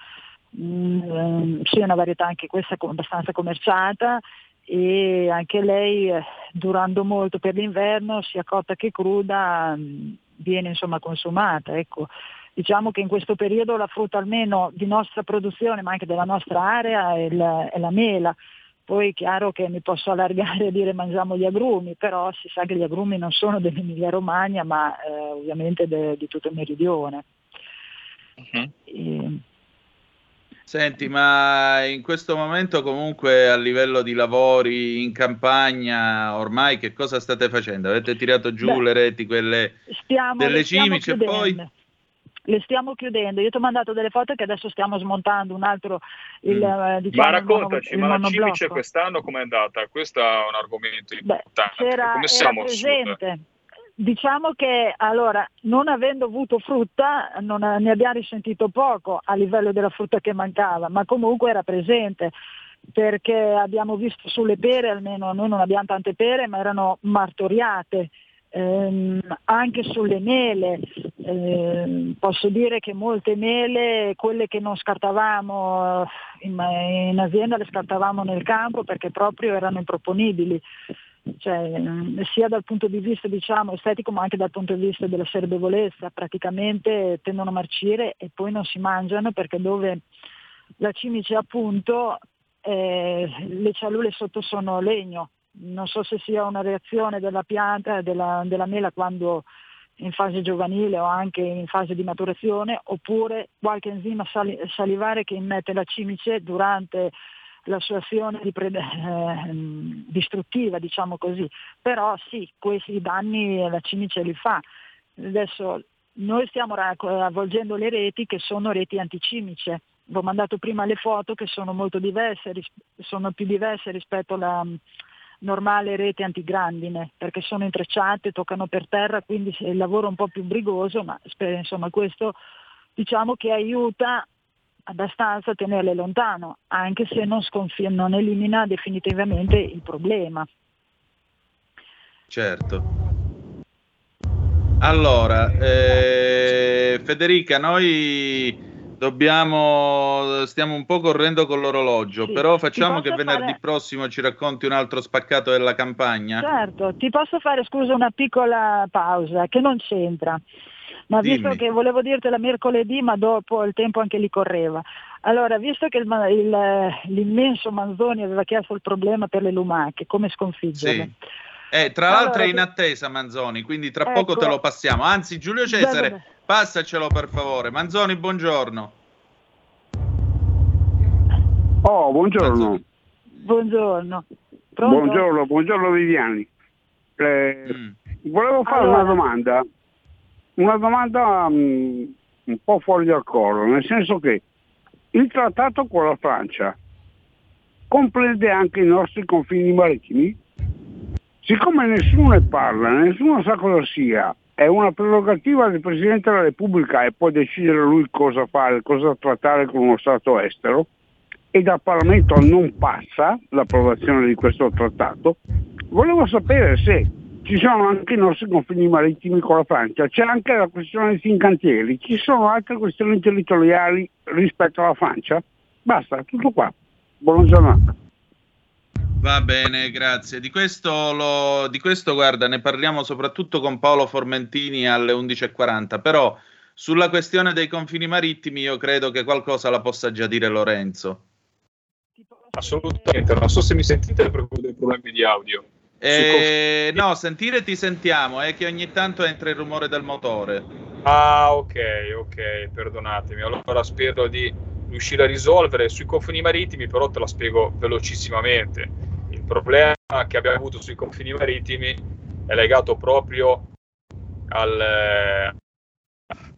Mm, sì, una varietà anche questa abbastanza commerciata e anche lei eh, durando molto per l'inverno sia cotta che cruda mm, viene insomma consumata. Ecco. Diciamo che in questo periodo la frutta almeno di nostra produzione ma anche della nostra area è la, è la mela. Poi è chiaro che mi posso allargare a dire mangiamo gli agrumi, però si sa che gli agrumi non sono dell'Emilia Romagna ma eh, ovviamente de, di tutto il meridione. Uh-huh. E, Senti, ma in questo momento comunque a livello di lavori in campagna, ormai che cosa state facendo? Avete tirato giù Beh, le reti, quelle stiamo, delle cimici e poi... Le stiamo chiudendo, io ti ho mandato delle foto che adesso stiamo smontando un altro... Il, mm. diciamo, ma raccontaci, il mono, ma la cimice quest'anno com'è andata? Questo è un argomento importante. Beh, c'era, Come siamo presente. Diciamo che allora, non avendo avuto frutta, non, ne abbiamo risentito poco a livello della frutta che mancava, ma comunque era presente. perché abbiamo visto sulle pere, almeno noi non abbiamo tante pere, ma erano martoriate. Ehm, anche sulle mele, ehm, posso dire che molte mele, quelle che non scartavamo in, in azienda, le scartavamo nel campo perché proprio erano improponibili. Cioè, sia dal punto di vista diciamo, estetico ma anche dal punto di vista della serbevolezza, praticamente tendono a marcire e poi non si mangiano perché dove la cimice appunto eh, le cellule sotto sono legno. Non so se sia una reazione della pianta, della, della mela quando in fase giovanile o anche in fase di maturazione, oppure qualche enzima sali- salivare che immette la cimice durante la sua azione di pre- eh, distruttiva, diciamo così. Però sì, questi danni la cimice li fa. Adesso noi stiamo avvolgendo le reti che sono reti anticimice, vi ho mandato prima le foto che sono molto diverse, sono più diverse rispetto alla mm, normale rete antigrandine, perché sono intrecciate, toccano per terra, quindi il lavoro è un po' più brigoso, ma insomma questo diciamo che aiuta abbastanza tenerle lontano, anche se non, sconf- non elimina definitivamente il problema. Certo. Allora, eh, Federica, noi Dobbiamo, stiamo un po' correndo con l'orologio, sì. però facciamo che venerdì fare... prossimo ci racconti un altro spaccato della campagna. Certo, ti posso fare, scusa, una piccola pausa che non c'entra, ma Dimmi. visto che volevo dirtela mercoledì, ma dopo il tempo anche lì correva. Allora, visto che il, il, l'immenso Manzoni aveva chiesto il problema per le lumache, come sconfiggerle? Sì. Eh, tra allora, l'altro è in attesa Manzoni, quindi tra ecco, poco te lo passiamo. Anzi, Giulio Cesare, beh, passacelo per favore. Manzoni, buongiorno. Oh, buongiorno. Buongiorno. Buongiorno, buongiorno Viviani. Eh, mm. Volevo fare allora. una domanda, una domanda um, un po' fuori dal coro, nel senso che il trattato con la Francia comprende anche i nostri confini marittimi? Siccome nessuno ne parla, nessuno sa cosa sia, è una prerogativa del Presidente della Repubblica e può decidere lui cosa fare, cosa trattare con uno Stato estero e dal Parlamento non passa l'approvazione di questo trattato, volevo sapere se ci sono anche i nostri confini marittimi con la Francia, c'è anche la questione dei fincantieri, ci sono altre questioni territoriali rispetto alla Francia? Basta, tutto qua. Buona giornata. Va bene, grazie. Di questo, lo, di questo, guarda, ne parliamo soprattutto con Paolo Formentini alle 11.40, però sulla questione dei confini marittimi io credo che qualcosa la possa già dire Lorenzo. Assolutamente, non so se mi sentite per dei problemi di audio. Eh, no, sentire ti sentiamo, è che ogni tanto entra il rumore del motore. Ah, ok, ok, perdonatemi. Allora spero di riuscire a risolvere sui confini marittimi, però te la spiego velocissimamente. Il problema che abbiamo avuto sui confini marittimi è legato proprio al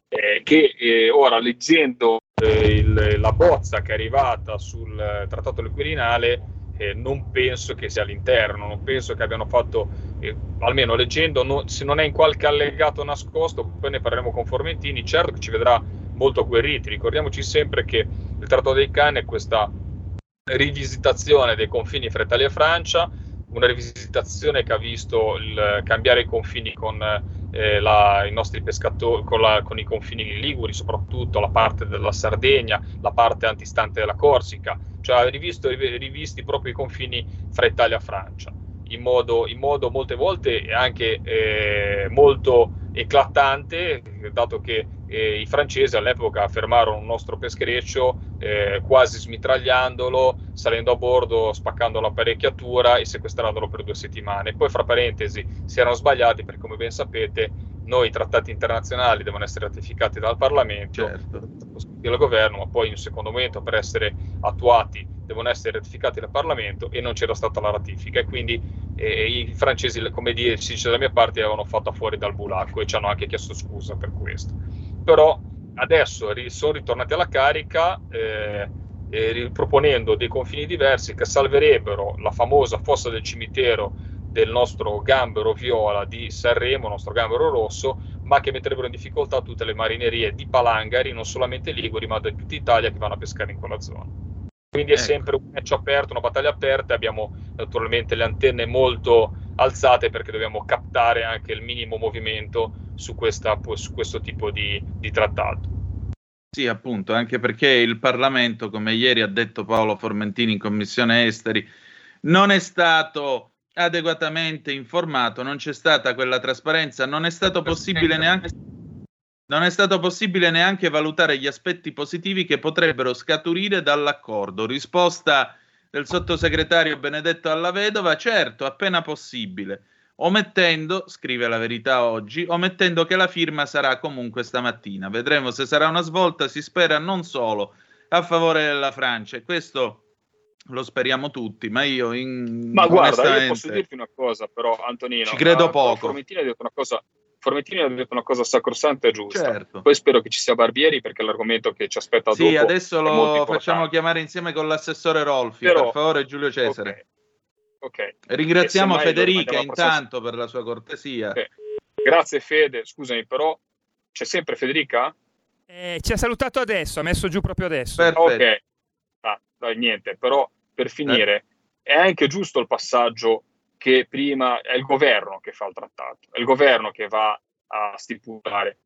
eh, che eh, ora leggendo eh, il, la bozza che è arrivata sul eh, trattato del Quirinale eh, non penso che sia all'interno, non penso che abbiano fatto, eh, almeno leggendo, no, se non è in qualche allegato nascosto, poi ne parleremo con Formentini, certo che ci vedrà molto agguerriti. Ricordiamoci sempre che il Trattato dei Cannes è questa rivisitazione dei confini fra Italia e Francia, una rivisitazione che ha visto il cambiare i confini con eh, la, i nostri pescatori, con, la, con, i confini liguri, soprattutto la parte della Sardegna, la parte antistante della Corsica, cioè rivisto, rivisti proprio i confini fra Italia e Francia, in modo, in modo molte volte anche eh, molto eclatante, dato che eh, i francesi all'epoca fermarono un nostro peschereccio eh, quasi smitragliandolo, salendo a bordo, spaccando l'apparecchiatura e sequestrandolo per due settimane. Poi, fra parentesi, si erano sbagliati perché, come ben sapete, noi i trattati internazionali devono essere ratificati dal Parlamento, certo. dal governo, ma poi in un secondo momento per essere attuati devono essere ratificati dal Parlamento e non c'era stata la ratifica e quindi eh, i francesi, come si dice dalla mia parte, avevano fatto fuori dal bulacco e ci hanno anche chiesto scusa per questo. Però adesso sono ritornati alla carica eh, eh, proponendo dei confini diversi che salverebbero la famosa fossa del cimitero del nostro gambero viola di Sanremo, nostro gambero rosso, ma che metterebbero in difficoltà tutte le marinerie di Palangari, non solamente Liguri, ma di tutta Italia che vanno a pescare in quella zona. Quindi è ecco. sempre un match aperto, una battaglia aperta. Abbiamo naturalmente le antenne molto alzate perché dobbiamo captare anche il minimo movimento su, questa, su questo tipo di, di trattato. Sì, appunto, anche perché il Parlamento, come ieri ha detto Paolo Formentini in Commissione Esteri, non è stato adeguatamente informato, non c'è stata quella trasparenza, non è stato possibile neanche non è stato possibile neanche valutare gli aspetti positivi che potrebbero scaturire dall'accordo. Risposta del sottosegretario Benedetto alla vedova, certo, appena possibile, omettendo, scrive la verità oggi, omettendo che la firma sarà comunque stamattina. Vedremo se sarà una svolta, si spera non solo a favore della Francia. E questo lo speriamo tutti, ma io in, Ma guarda, io posso dirti una cosa però, Antonino. Ci credo poco. Formentini ha detto una cosa Formentini ha detto una cosa sacrosanta e giusta. Certo. Poi spero che ci sia Barbieri perché l'argomento che ci aspetta sì, dopo. Sì, adesso lo facciamo chiamare insieme con l'assessore Rolfi, Però, per favore, Giulio Cesare. Ok. okay. Ringraziamo Federica intanto per la sua cortesia. Okay. Grazie Fede, scusami, però c'è sempre Federica? Eh, ci ha salutato adesso, ha messo giù proprio adesso. Perfetto. Ok. Ah, dai, niente, però per finire eh. è anche giusto il passaggio che prima è il governo che fa il trattato, è il governo che va a stipulare.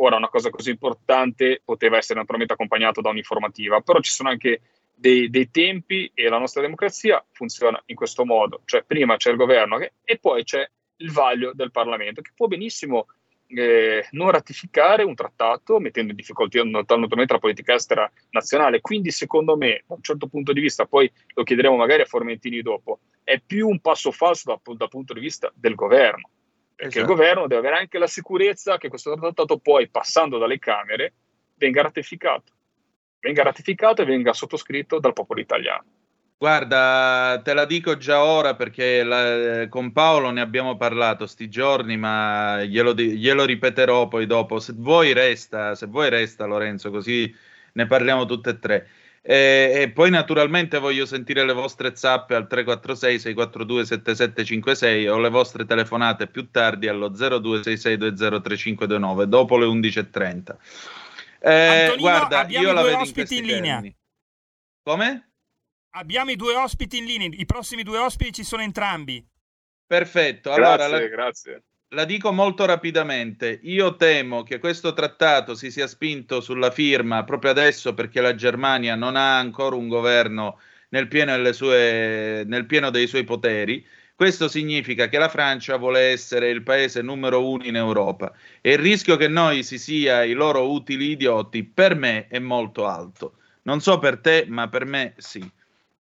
Ora, una cosa così importante poteva essere naturalmente accompagnato da un'informativa, però ci sono anche dei, dei, tempi e la nostra democrazia funziona in questo modo, cioè prima c'è il governo che, e poi c'è il vaglio del Parlamento, che può benissimo eh, non ratificare un trattato mettendo in difficoltà naturalmente la politica estera nazionale. Quindi, secondo me, da un certo punto di vista, poi lo chiederemo magari a Formentini dopo, è più un passo falso dal, dal punto di vista del governo. Perché esatto. il governo deve avere anche la sicurezza che questo trattato poi, passando dalle Camere, venga ratificato. Venga ratificato e venga sottoscritto dal popolo italiano. Guarda, te la dico già ora perché la, con Paolo ne abbiamo parlato sti giorni, ma glielo, glielo, ripeterò poi dopo. Se vuoi resta, se vuoi resta Lorenzo, così ne parliamo tutte e tre. E, e poi naturalmente voglio sentire le vostre zappe al 346 642 7756 o le vostre telefonate più tardi allo 0266203529 dopo le 11.30. Eh, guarda, io la vedo in, in linea. Termini. Come? Abbiamo i due ospiti in linea, i prossimi due ospiti ci sono entrambi. Perfetto, allora grazie, la, grazie. la dico molto rapidamente. Io temo che questo trattato si sia spinto sulla firma proprio adesso perché la Germania non ha ancora un governo nel pieno, sue, nel pieno dei suoi poteri. Questo significa che la Francia vuole essere il paese numero uno in Europa e il rischio che noi si sia i loro utili idioti per me è molto alto. Non so per te, ma per me sì.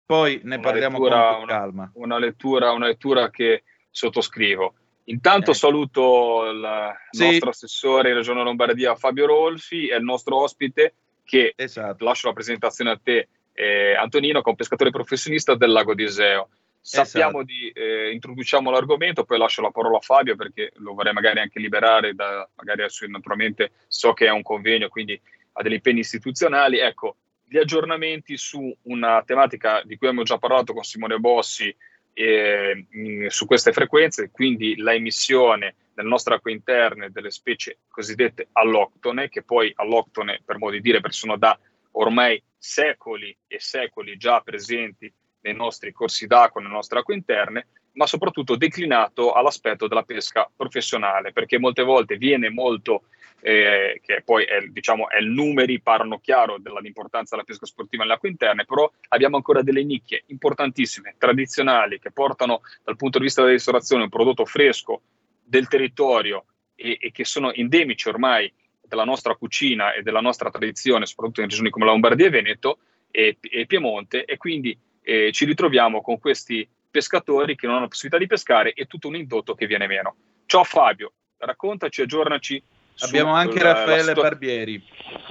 Poi ne parliamo lettura, con calma. Una, una, lettura, una lettura che sottoscrivo. Intanto eh. saluto il sì. nostro assessore in Regione Lombardia Fabio Rolfi e il nostro ospite che esatto. lascio la presentazione a te eh, Antonino, che è un pescatore professionista del lago di Iseo. Sappiamo esatto. di, eh, introduciamo l'argomento, poi lascio la parola a Fabio perché lo vorrei magari anche liberare, da, magari naturalmente so che è un convegno, quindi ha degli impegni istituzionali. Ecco, gli aggiornamenti su una tematica di cui abbiamo già parlato con Simone Bossi eh, su queste frequenze, quindi la emissione nelle nostre acque interne delle specie cosiddette alloctone, che poi alloctone per modo di dire sono da ormai secoli e secoli già presenti nei nostri corsi d'acqua, nelle nostre acque interne, ma soprattutto declinato all'aspetto della pesca professionale, perché molte volte viene molto eh, che poi è, diciamo, è il numeri, parlano chiaro dell'importanza della pesca sportiva nelle acque interne, però abbiamo ancora delle nicchie importantissime, tradizionali, che portano dal punto di vista della ristorazione un prodotto fresco del territorio e, e che sono endemici ormai della nostra cucina e della nostra tradizione, soprattutto in regioni come la Lombardia e Veneto e, e Piemonte, e quindi eh, ci ritroviamo con questi pescatori che non hanno possibilità di pescare e tutto un indotto che viene meno. Ciao Fabio, raccontaci, aggiornaci Abbiamo anche la, Raffaele la Barbieri.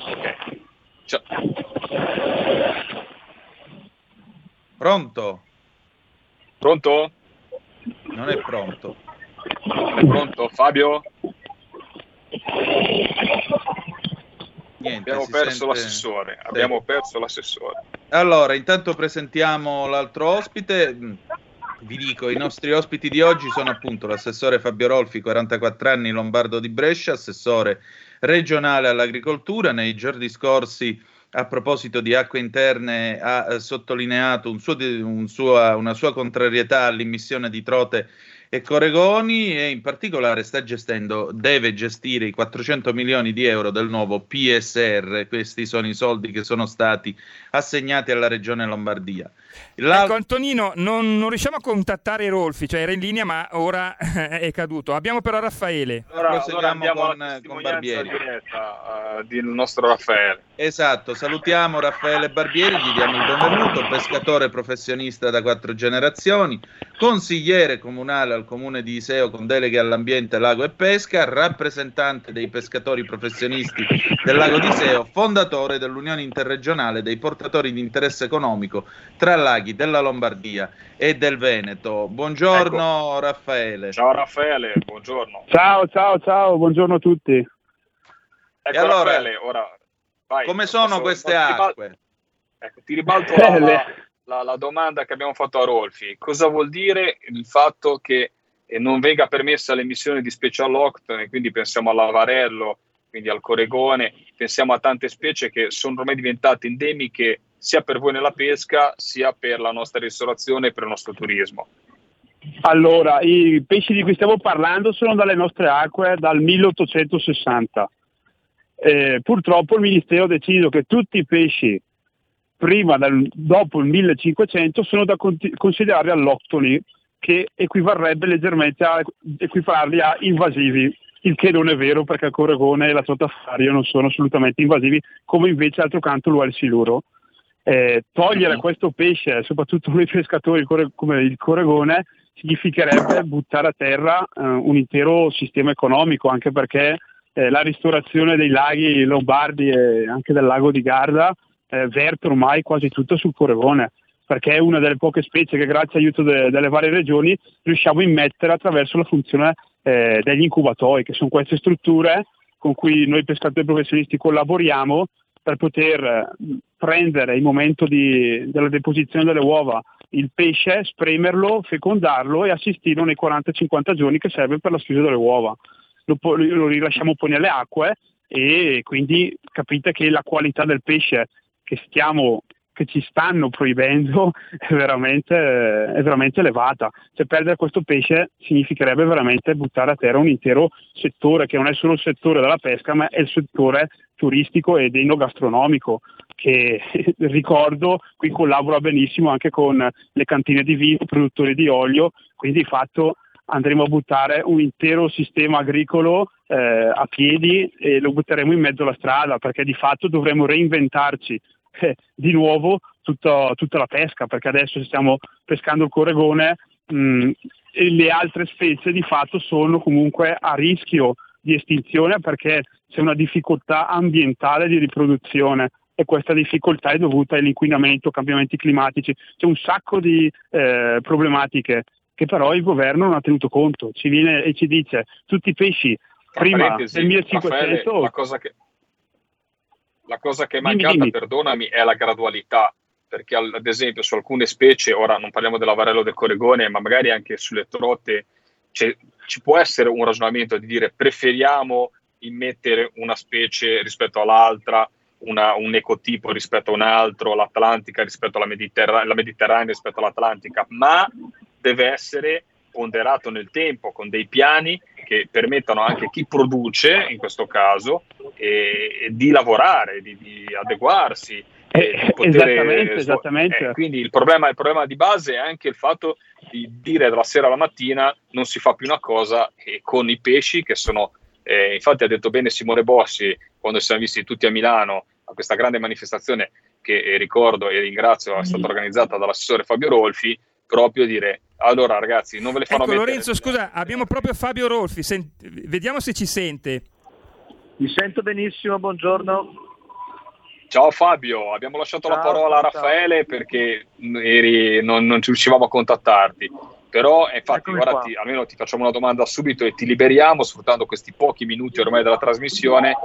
Ok. Ciao. Pronto? Pronto? Non è pronto. Non è pronto, Fabio? Niente, abbiamo perso sente... l'assessore. Abbiamo perso l'assessore. Allora, intanto presentiamo l'altro ospite. Vi dico, i nostri ospiti di oggi sono appunto l'assessore Fabio Rolfi, 44 anni, lombardo di Brescia, assessore regionale all'agricoltura. Nei giorni scorsi a proposito di acque interne ha eh, sottolineato un suo, un sua, una sua contrarietà all'immissione di trote e Coregoni e in particolare sta gestendo, deve gestire i 400 milioni di euro del nuovo PSR, questi sono i soldi che sono stati assegnati alla regione Lombardia. La... Ecco Antonino, non, non, riusciamo a contattare Rolfi, cioè era in linea ma ora è caduto. Abbiamo però Raffaele. Allora, allora andiamo con, con Barbieri. diretta uh, del nostro Raffaele. Esatto, salutiamo Raffaele Barbieri, gli diamo il benvenuto, pescatore professionista da quattro generazioni, consigliere comunale al comune di Iseo con deleghe all'ambiente, lago e pesca, rappresentante dei pescatori professionisti del lago di Iseo, fondatore dell'Unione Interregionale dei portatori di interesse economico tra laghi della Lombardia e del Veneto. Buongiorno ecco. Raffaele. Ciao Raffaele, buongiorno. Ciao, ciao, ciao, buongiorno a tutti. Ecco, e allora, Raffaele, ora, vai, come sono queste acque? Ecco, ti ribalto la, la, la, domanda che abbiamo fatto a Rolfi. Cosa vuol dire il fatto che eh, non venga permessa l'emissione di specie all'octone, quindi pensiamo all'avarello, quindi al coregone, pensiamo a tante specie che sono ormai diventate endemiche sia per voi nella pesca, sia per la nostra ristorazione e per il nostro turismo. Allora, i pesci di cui stiamo parlando sono dalle nostre acque dal 1860. Eh, purtroppo il Ministero ha deciso che tutti i pesci prima del, dopo il 1500 sono da considerare alloctoni, che equivarrebbe leggermente a equiparli a invasivi, il che non è vero perché il coregone e la trotafario non sono assolutamente invasivi, come invece d'altro canto lo è il siluro. Eh, togliere uh-huh. questo pesce, soprattutto noi pescatori come il coregone, significherebbe buttare a terra eh, un intero sistema economico, anche perché eh, la ristorazione dei laghi lombardi e anche del lago di Garda eh, verte ormai quasi tutto sul coregone, perché è una delle poche specie che grazie all'aiuto de- delle varie regioni riusciamo a immettere attraverso la funzione eh, degli incubatori, che sono queste strutture con cui noi pescatori professionisti collaboriamo per poter eh, prendere il momento di, della deposizione delle uova il pesce, spremerlo, fecondarlo e assistirlo nei 40-50 giorni che serve per la schiusa delle uova. Lo, lo, rilasciamo poi nelle acque e quindi capite che la qualità del pesce che, stiamo, che ci stanno proibendo è veramente, è veramente elevata. Cioè, perdere questo pesce significherebbe veramente buttare a terra un intero settore che non è solo il settore della pesca ma è il settore turistico ed enogastronomico che ricordo qui collabora benissimo anche con le cantine di vino, produttori di olio, quindi di fatto andremo a buttare un intero sistema agricolo eh, a piedi e lo butteremo in mezzo alla strada perché di fatto dovremo reinventarci eh, di nuovo tutto, tutta la pesca perché adesso stiamo pescando il coregone mh, mm, e le altre specie di fatto sono comunque a rischio di estinzione perché c'è una difficoltà ambientale di riproduzione e questa difficoltà è dovuta all'inquinamento, cambiamenti climatici, c'è un sacco di eh, problematiche che però il governo non ha tenuto conto, ci viene e ci dice tutti i pesci prima del 1500... Raffaele, la cosa che, la cosa che è mancata, dimmi, dimmi. perdonami, è la gradualità perché ad esempio su alcune specie, ora non parliamo dell'avarello del coregone, ma magari anche sulle trote, ci può essere un ragionamento di dire preferiamo immettere una specie rispetto all'altra, una, un ecotipo rispetto a un altro, l'Atlantica rispetto alla Mediterranea, la Mediterranea rispetto all'Atlantica, ma deve essere ponderato nel tempo con dei piani che permettano anche a chi produce, in questo caso, eh, di lavorare, di, di adeguarsi. Eh, poter, esattamente, esattamente. Eh, quindi il problema, il problema, di base è anche il fatto di dire dalla sera alla mattina non si fa più una cosa e con i pesci che sono eh, infatti ha detto bene Simone Bossi quando siamo visti tutti a Milano a questa grande manifestazione che eh, ricordo e ringrazio è stata organizzata dall'assessore Fabio Rolfi, proprio dire allora ragazzi non ve le fanno ecco, mettere. Lorenzo scusa abbiamo proprio Fabio Rolfi, Sen- vediamo se ci sente. Mi sento benissimo, buongiorno. Ciao Fabio, abbiamo lasciato ciao, la parola a Raffaele ciao. perché eri, non, non riuscivamo a contattarti. Però, infatti, ora ti, almeno ti facciamo una domanda subito e ti liberiamo sfruttando questi pochi minuti ormai della trasmissione.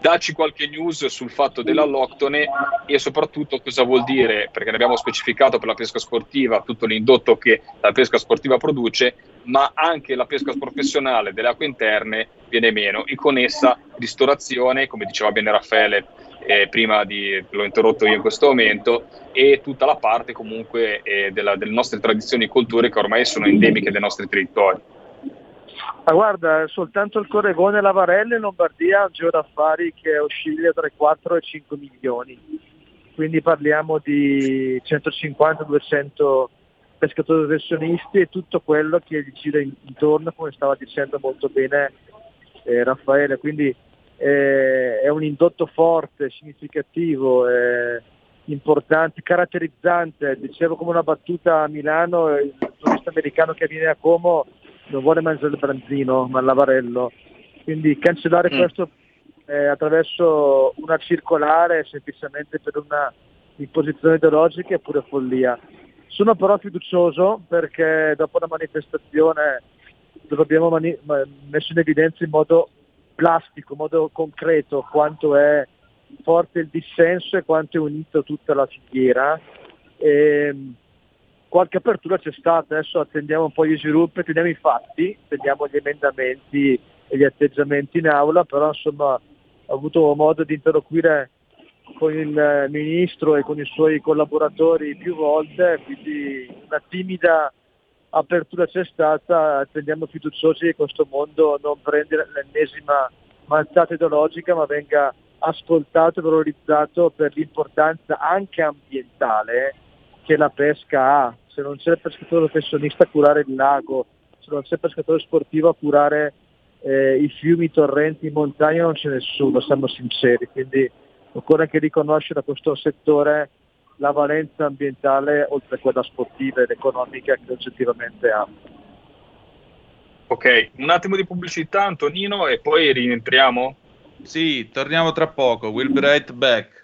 Dacci qualche news sul fatto dell'alloctone e soprattutto cosa vuol dire, perché ne abbiamo specificato per la pesca sportiva tutto l'indotto che la pesca sportiva produce, ma anche la pesca professionale delle acque interne viene meno e con essa ristorazione, come diceva bene Raffaele eh, prima di, l'ho interrotto io in questo momento, e tutta la parte comunque eh, della, delle nostre tradizioni e culture che ormai sono endemiche dei nostri territori. Ma guarda, soltanto il Corregone Lavarelle in Lombardia ha un giro d'affari che oscilla tra i 4 e 5 milioni, quindi parliamo di 150-200 pescatori professionisti e tutto quello che gli gira intorno, come stava dicendo molto bene eh, Raffaele, quindi eh, è un indotto forte, significativo, eh, importante, caratterizzante. Dicevo come una battuta a Milano, il turista americano che viene a Como non vuole mangiare il branzino, ma il lavarello. Quindi cancellare mm. questo eh, attraverso una circolare semplicemente per una imposizione ideologica è pure follia. Sono però fiducioso perché dopo la manifestazione dove abbiamo mani- messo in evidenza in modo plastico, in modo concreto quanto è forte il dissenso e quanto è unito tutta la filiera. E, ehm, qualche apertura c'è stata, adesso attendiamo un po' gli sviluppi, attendiamo i fatti, attendiamo gli emendamenti e gli atteggiamenti in aula, però insomma ho avuto modo di interloquire con il eh, ministro e con i suoi collaboratori più volte, quindi una timida apertura c'è stata, attendiamo fiduciosi che questo mondo non prenda l'ennesima mazzata ideologica ma venga ascoltato e valorizzato per l'importanza anche ambientale che la pesca ha. Se non c'è il pescatore professionista a curare il lago, se non c'è il pescatore sportivo a curare eh, i fiumi, i torrenti, in montagna non c'è nessuno, siamo sinceri, quindi occorre anche riconoscere a questo settore la valenza ambientale oltre a quella sportiva ed economica che oggettivamente ha. Ok, un attimo di pubblicità Antonino e poi rientriamo? Sì, torniamo tra poco, we'll be right back.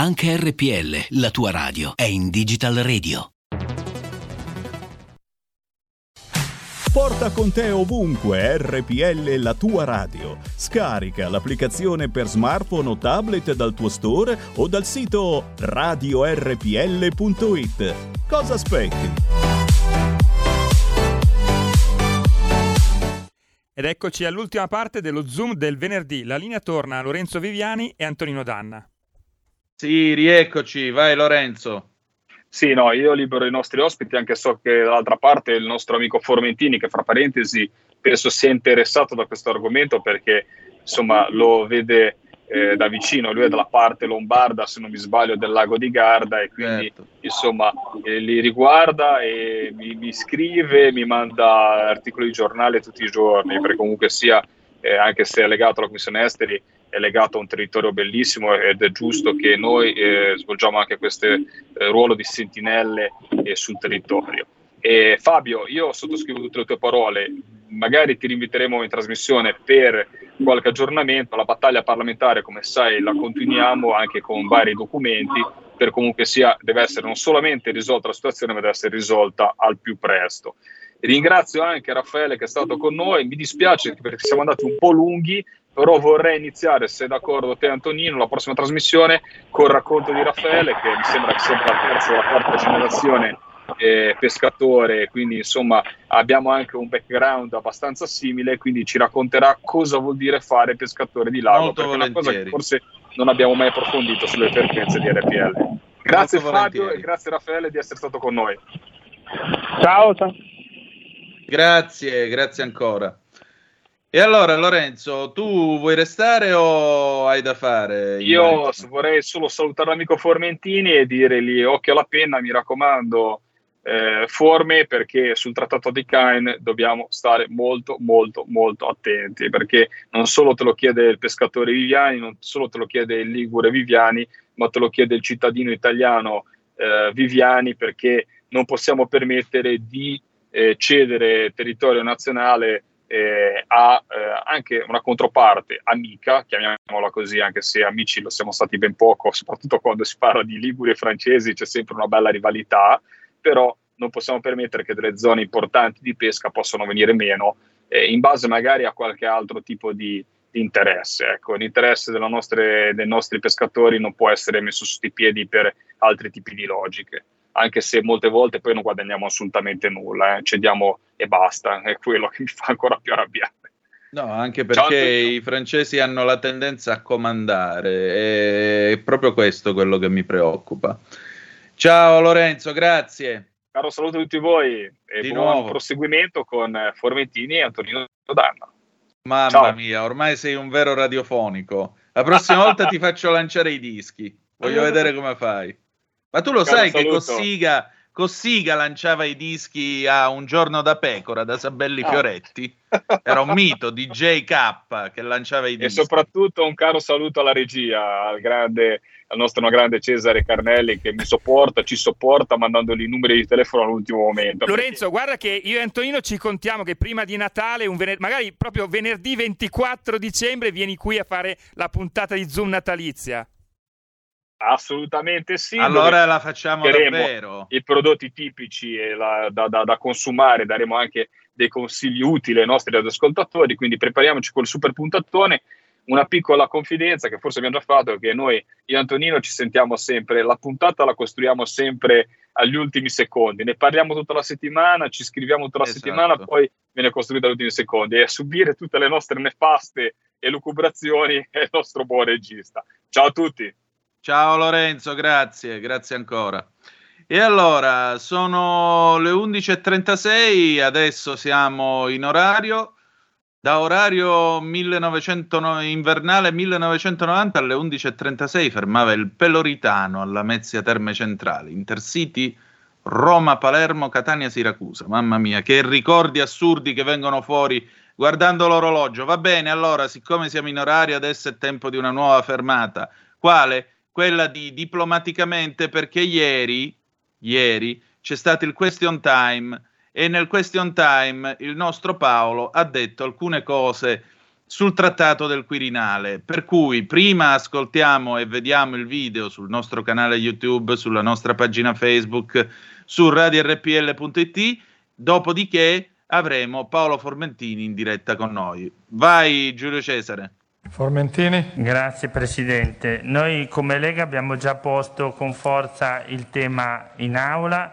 Anche RPL, la tua radio, è in Digital Radio. Porta con te ovunque RPL la tua radio. Scarica l'applicazione per smartphone o tablet dal tuo store o dal sito radiorpl.it. Cosa aspetti? Ed eccoci all'ultima parte dello Zoom del venerdì. La linea torna a Lorenzo Viviani e Antonino Danna. Sì, rieccoci, vai Lorenzo. Sì, no, io libero i nostri ospiti, anche so che dall'altra parte il nostro amico Formentini, che fra parentesi penso sia interessato da questo argomento perché insomma lo vede eh, da vicino, lui è dalla parte lombarda, se non mi sbaglio, del lago di Garda e quindi certo. insomma eh, li riguarda e mi, mi, scrive, mi manda articoli di giornale tutti i giorni, perché comunque sia, eh, anche se è legato alla Commissione Esteri, è legato a un territorio bellissimo ed è giusto che noi eh, svolgiamo anche questo eh, ruolo di sentinelle eh, sul territorio. E Fabio, io sottoscrivo tutte le tue parole, magari ti rinviteremo in trasmissione per qualche aggiornamento, la battaglia parlamentare come sai la continuiamo anche con vari documenti, per comunque sia deve essere non solamente risolta la situazione ma deve essere risolta al più presto. Ringrazio anche Raffaele che è stato con noi, mi dispiace perché siamo andati un po' lunghi, però vorrei iniziare, se d'accordo te Antonino, la prossima trasmissione con il racconto di Raffaele, che mi sembra che sia la terza o la quarta generazione eh, pescatore, quindi insomma abbiamo anche un background abbastanza simile, quindi ci racconterà cosa vuol dire fare pescatore di lago, Molto perché è una cosa che forse non abbiamo mai approfondito sulle frequenze di RPL. Grazie Molto Fabio volentieri. e grazie Raffaele di essere stato con noi. Ciao, ciao. Grazie, grazie ancora. E allora Lorenzo, tu vuoi restare o hai da fare? Io vorrei solo salutare l'amico Formentini e dirgli occhio alla penna, mi raccomando, eh, forme perché sul trattato di Cain dobbiamo stare molto molto molto attenti perché non solo te lo chiede il pescatore Viviani, non solo te lo chiede il Ligure Viviani, ma te lo chiede il cittadino italiano eh, Viviani perché non possiamo permettere di eh, cedere territorio nazionale eh, a eh, anche una controparte amica, chiamiamola così, anche se amici lo siamo stati ben poco, soprattutto quando si parla di Liguri e francesi c'è sempre una bella rivalità, però non possiamo permettere che delle zone importanti di pesca possano venire meno eh, in base magari a qualche altro tipo di, di interesse. Ecco, l'interesse nostre, dei nostri pescatori non può essere messo sotto i piedi per altri tipi di logiche anche se molte volte poi non guadagniamo assolutamente nulla, eh. cediamo e basta, è quello che mi fa ancora più arrabbiare. No, anche perché i francesi hanno la tendenza a comandare, è proprio questo quello che mi preoccupa. Ciao Lorenzo, grazie. Caro saluto a tutti voi e Di buon nuovo. proseguimento con Formentini e Antonino Danna. Mamma Ciao. mia, ormai sei un vero radiofonico. La prossima volta ti faccio lanciare i dischi. Voglio vedere come fai. Ma tu lo Caro sai che. Cossiga, Cossiga lanciava i dischi a Un giorno da pecora da Sabelli Ah. Fioretti? Era un mito, DJ K che lanciava i E dischi. soprattutto un caro saluto alla regia, al, grande, al nostro grande Cesare Carnelli che mi sopporta, ci sopporta mandandogli i numeri di telefono all'ultimo momento. Lorenzo, guarda che io e Antonino ci contiamo che prima di Natale, un vener- magari proprio venerdì 24 dicembre, vieni qui a fare la puntata di Zoom natalizia. Assolutamente sì. Allora la facciamo davvero. I prodotti tipici e la- da, da- da consumare, daremo anche dei consigli utili ai nostri ascoltatori, quindi prepariamoci col super puntatone. Una piccola confidenza che forse abbiamo già fatto, che noi, io e Antonino, ci sentiamo sempre, la puntata la costruiamo sempre agli ultimi secondi, ne parliamo tutta la settimana, ci scriviamo tutta la Esatto. settimana, poi viene costruita agli ultimi secondi e a subire tutte le nostre nefaste elucubrazioni è il nostro buon regista. Ciao a tutti! Ciao Lorenzo, grazie, grazie ancora. E allora, sono le 11.36, adesso siamo in orario, da orario 1900 no- invernale 1990 alle 11.36 fermava il Peloritano alla Mezzia Terme Centrale, Intercity Roma, Palermo, Catania, Siracusa. Mamma mia, che ricordi assurdi che vengono fuori guardando l'orologio. Va bene, allora, siccome siamo in orario, adesso è tempo di una nuova fermata. Quale? Quella di diplomaticamente, perché ieri, ieri c'è stato il question time e nel question time il nostro Paolo ha detto alcune cose sul trattato del Quirinale. Per cui prima ascoltiamo e vediamo il video sul nostro canale YouTube, sulla nostra pagina Facebook, su radiorpl.it, dopodiché avremo Paolo Formentini in diretta con noi. Vai Giulio Cesare. Formentini. Grazie Presidente. Noi come Lega abbiamo già posto con forza il tema in aula.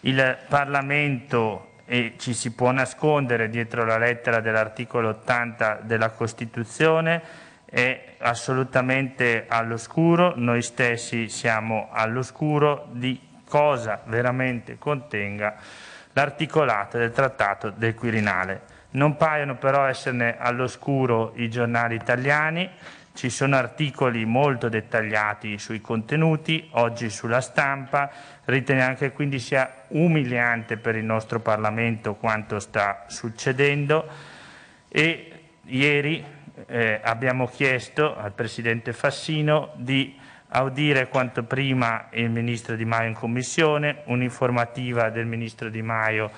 Il Parlamento, e ci si può nascondere dietro la lettera dell'articolo 80 della Costituzione, è assolutamente all'oscuro. Noi stessi siamo all'oscuro di cosa veramente contenga l'articolato del Trattato del Quirinale. Non paiono però esserne all'oscuro i giornali italiani, ci sono articoli molto dettagliati sui contenuti, oggi sulla stampa, riteniamo che quindi sia umiliante per il nostro Parlamento quanto sta succedendo. E ieri eh, abbiamo chiesto al Presidente Fassino di audire quanto prima il Ministro Di Maio in Commissione, un'informativa del Ministro Di Maio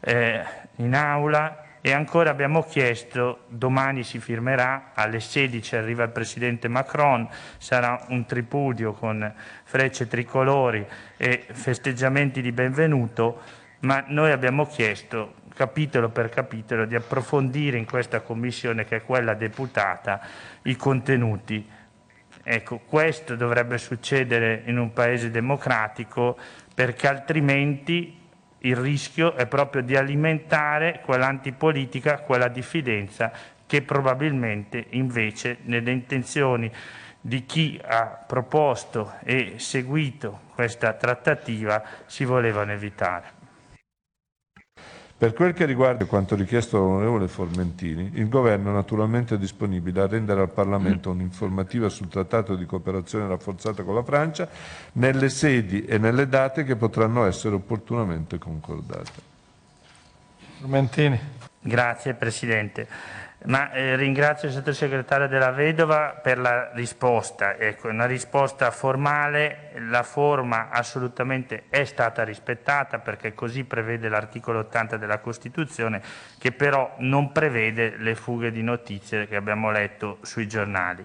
eh, in aula e ancora abbiamo chiesto, domani si firmerà, alle 16 arriva il Presidente Macron, sarà un tripudio con frecce tricolori e festeggiamenti di benvenuto, ma noi abbiamo chiesto capitolo per capitolo di approfondire in questa commissione che è quella deputata i contenuti. Ecco, questo dovrebbe succedere in un paese democratico perché altrimenti il rischio è proprio di alimentare quell'antipolitica, quella diffidenza che probabilmente invece nelle intenzioni di chi ha proposto e seguito questa trattativa si volevano evitare. Per quel che riguarda quanto richiesto dall'onorevole Formentini, il Governo è naturalmente disponibile a rendere al Parlamento un'informativa sul Trattato di cooperazione rafforzata con la Francia nelle sedi e nelle date che potranno essere opportunamente concordate. Formentini. Grazie Presidente. Ma eh, ringrazio il sottosegretario della Vedova per la risposta. Ecco, una risposta formale, la forma assolutamente è stata rispettata perché così prevede l'articolo 80 della Costituzione, che però non prevede le fughe di notizie che abbiamo letto sui giornali,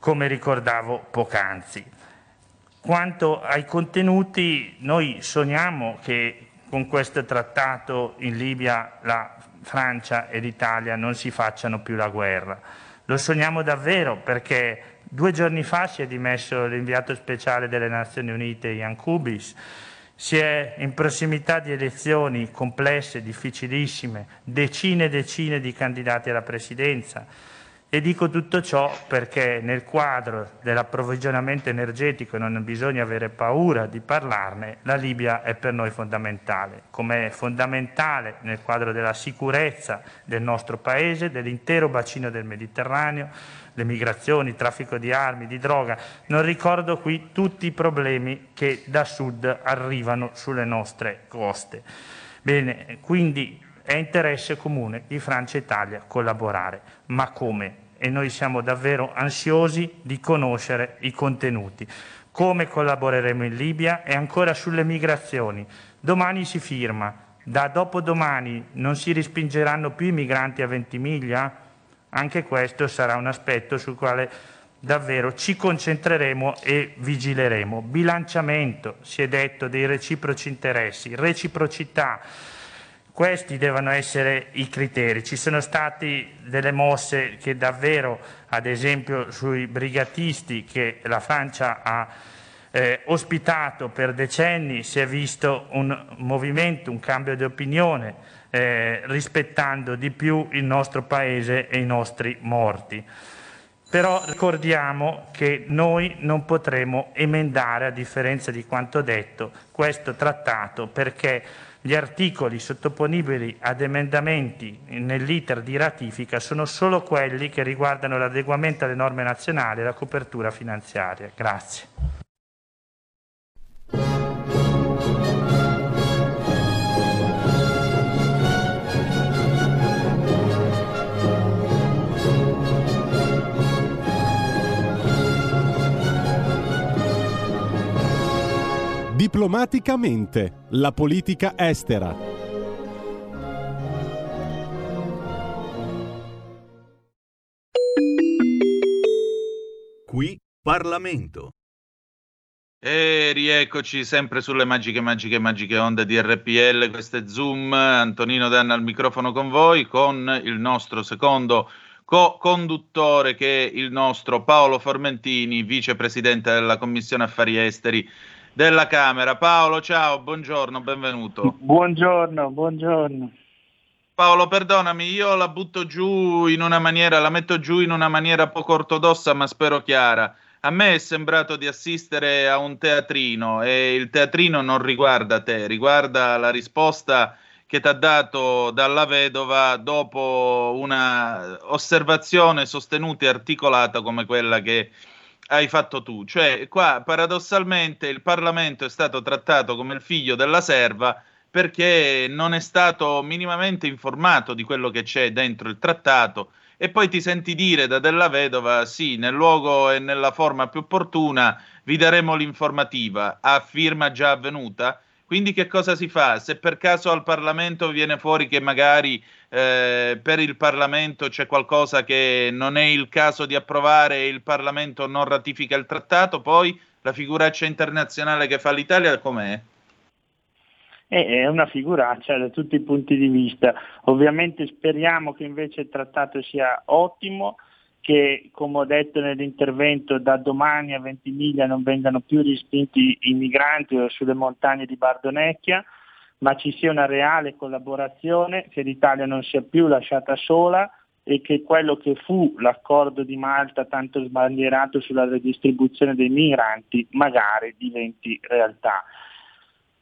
come ricordavo poc'anzi. Quanto ai contenuti, noi sogniamo che con questo trattato in Libia la Francia e l'Italia non si facciano più la guerra. Lo sogniamo davvero perché due giorni fa si è dimesso l'inviato speciale delle Nazioni Unite Ian Kubis, si è in prossimità di elezioni complesse, difficilissime, decine e decine di candidati alla presidenza e dico tutto ciò perché nel quadro dell'approvvigionamento energetico, non bisogna avere paura di parlarne, la Libia è per noi fondamentale, come è fondamentale nel quadro della sicurezza del nostro Paese, dell'intero bacino del Mediterraneo, le migrazioni, il traffico di armi, di droga. Non ricordo qui tutti i problemi che da sud arrivano sulle nostre coste. Bene, quindi è interesse comune di Francia e Italia collaborare, ma come? E noi siamo davvero ansiosi di conoscere i contenuti. Come collaboreremo in Libia e ancora sulle migrazioni. Domani si firma, da dopodomani non si respingeranno più i migranti a Ventimiglia? Anche questo sarà un aspetto sul quale davvero ci concentreremo e vigileremo. Bilanciamento, si è detto, dei reciproci interessi, reciprocità questi devono essere i criteri. Ci sono state delle mosse che davvero, ad esempio sui brigatisti che la Francia ha eh, ospitato per decenni, si è visto un movimento, un cambio di opinione, eh, rispettando di più il nostro Paese e i nostri morti. Però ricordiamo che noi non potremo emendare, a differenza di quanto detto, questo trattato perché gli articoli sottoponibili ad emendamenti nell'iter di ratifica sono solo quelli che riguardano l'adeguamento alle norme nazionali e la copertura finanziaria. Grazie. Diplomaticamente, la politica estera. Qui Parlamento. E rieccoci sempre sulle magiche, magiche, magiche onde di RPL. Questo è Zoom. Antonino Danna al microfono con voi, con il nostro secondo co-conduttore che è il nostro Paolo Formentini, vicepresidente della Commissione Affari Esteri della Camera. Paolo, ciao, buongiorno, benvenuto. Buongiorno, buongiorno. Paolo, perdonami, io la butto giù in una maniera, la metto giù in una maniera poco ortodossa, ma spero chiara. A me è sembrato di assistere a un teatrino e il teatrino non riguarda te, riguarda la risposta che ti ha dato dalla vedova dopo una osservazione sostenuta e articolata come quella che hai fatto tu. Cioè, qua paradossalmente il Parlamento è stato trattato come il figlio della serva perché non è stato minimamente informato di quello che c'è dentro il trattato e poi ti senti dire da della vedova sì, nel luogo e nella forma più opportuna vi daremo l'informativa a firma già avvenuta. Quindi che cosa si fa? Se per caso al Parlamento viene fuori che magari eh, per il Parlamento c'è qualcosa che non è il caso di approvare e il Parlamento non ratifica il trattato, poi la figuraccia internazionale che fa l'Italia com'è? È una figuraccia da tutti i punti di vista. Ovviamente speriamo che invece il trattato sia ottimo, che come ho detto nell'intervento da domani a Ventimiglia non vengano più respinti i migranti sulle montagne di Bardonecchia, ma ci sia una reale collaborazione, che l'Italia non sia più lasciata sola e che quello che fu l'accordo di Malta tanto sbandierato sulla redistribuzione dei migranti magari diventi realtà.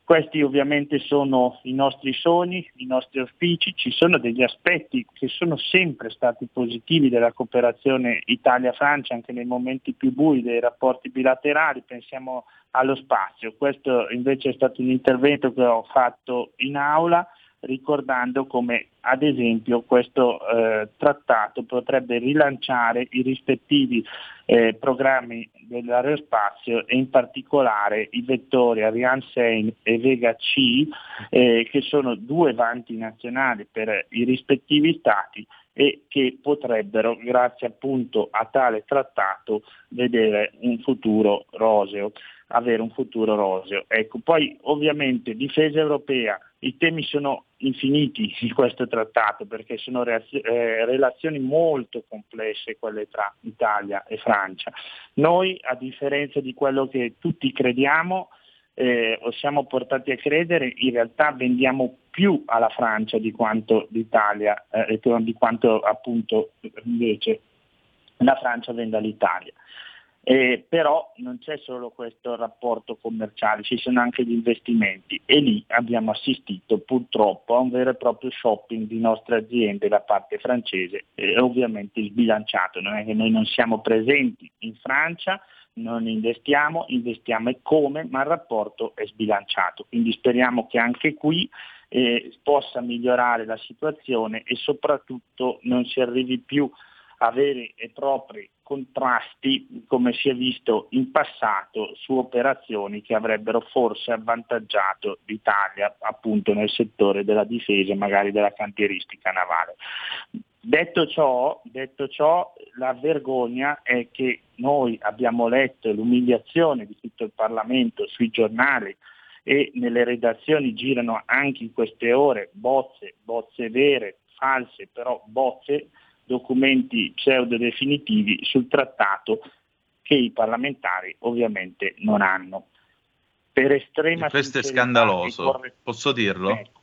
Questi ovviamente sono i nostri sogni, i nostri auspici, ci sono degli aspetti che sono sempre stati positivi della cooperazione Italia-Francia anche nei momenti più bui dei rapporti bilaterali, pensiamo allo spazio. Questo invece è stato un intervento che ho fatto in aula, ricordando come ad esempio questo eh, trattato potrebbe rilanciare i rispettivi eh, programmi dell'aerospazio e in particolare i vettori Ariane 6 e Vega C eh, che sono due vanti nazionali per i rispettivi stati e che potrebbero, grazie appunto a tale trattato, vedere un futuro roseo, avere un futuro roseo. Ecco, poi ovviamente difesa europea, i temi sono infiniti in questo trattato perché sono eh, relazioni molto complesse quelle tra Italia e Francia. Noi, a differenza di quello che tutti crediamo, eh, o siamo portati a credere, in realtà vendiamo più alla Francia di quanto l'Italia, eh, di quanto appunto invece la Francia vende all'Italia. Eh, però non c'è solo questo rapporto commerciale, ci sono anche gli investimenti e lì abbiamo assistito purtroppo a un vero e proprio shopping di nostre aziende da parte francese e ovviamente sbilanciato, non è che noi non siamo presenti in Francia, non investiamo, investiamo e come, ma il rapporto è sbilanciato. Quindi speriamo che anche qui eh, possa migliorare la situazione e soprattutto non si arrivi più a veri e propri contrasti come si è visto in passato su operazioni che avrebbero forse avvantaggiato l'Italia appunto nel settore della difesa e magari della cantieristica navale. Detto ciò, detto ciò, la vergogna è che noi abbiamo letto l'umiliazione di tutto il Parlamento sui giornali e nelle redazioni girano anche in queste ore bozze, bozze vere, false, però bozze, documenti pseudo definitivi sul trattato che i parlamentari ovviamente non hanno. Per estrema Questo è scandaloso, corre... posso dirlo? Ecco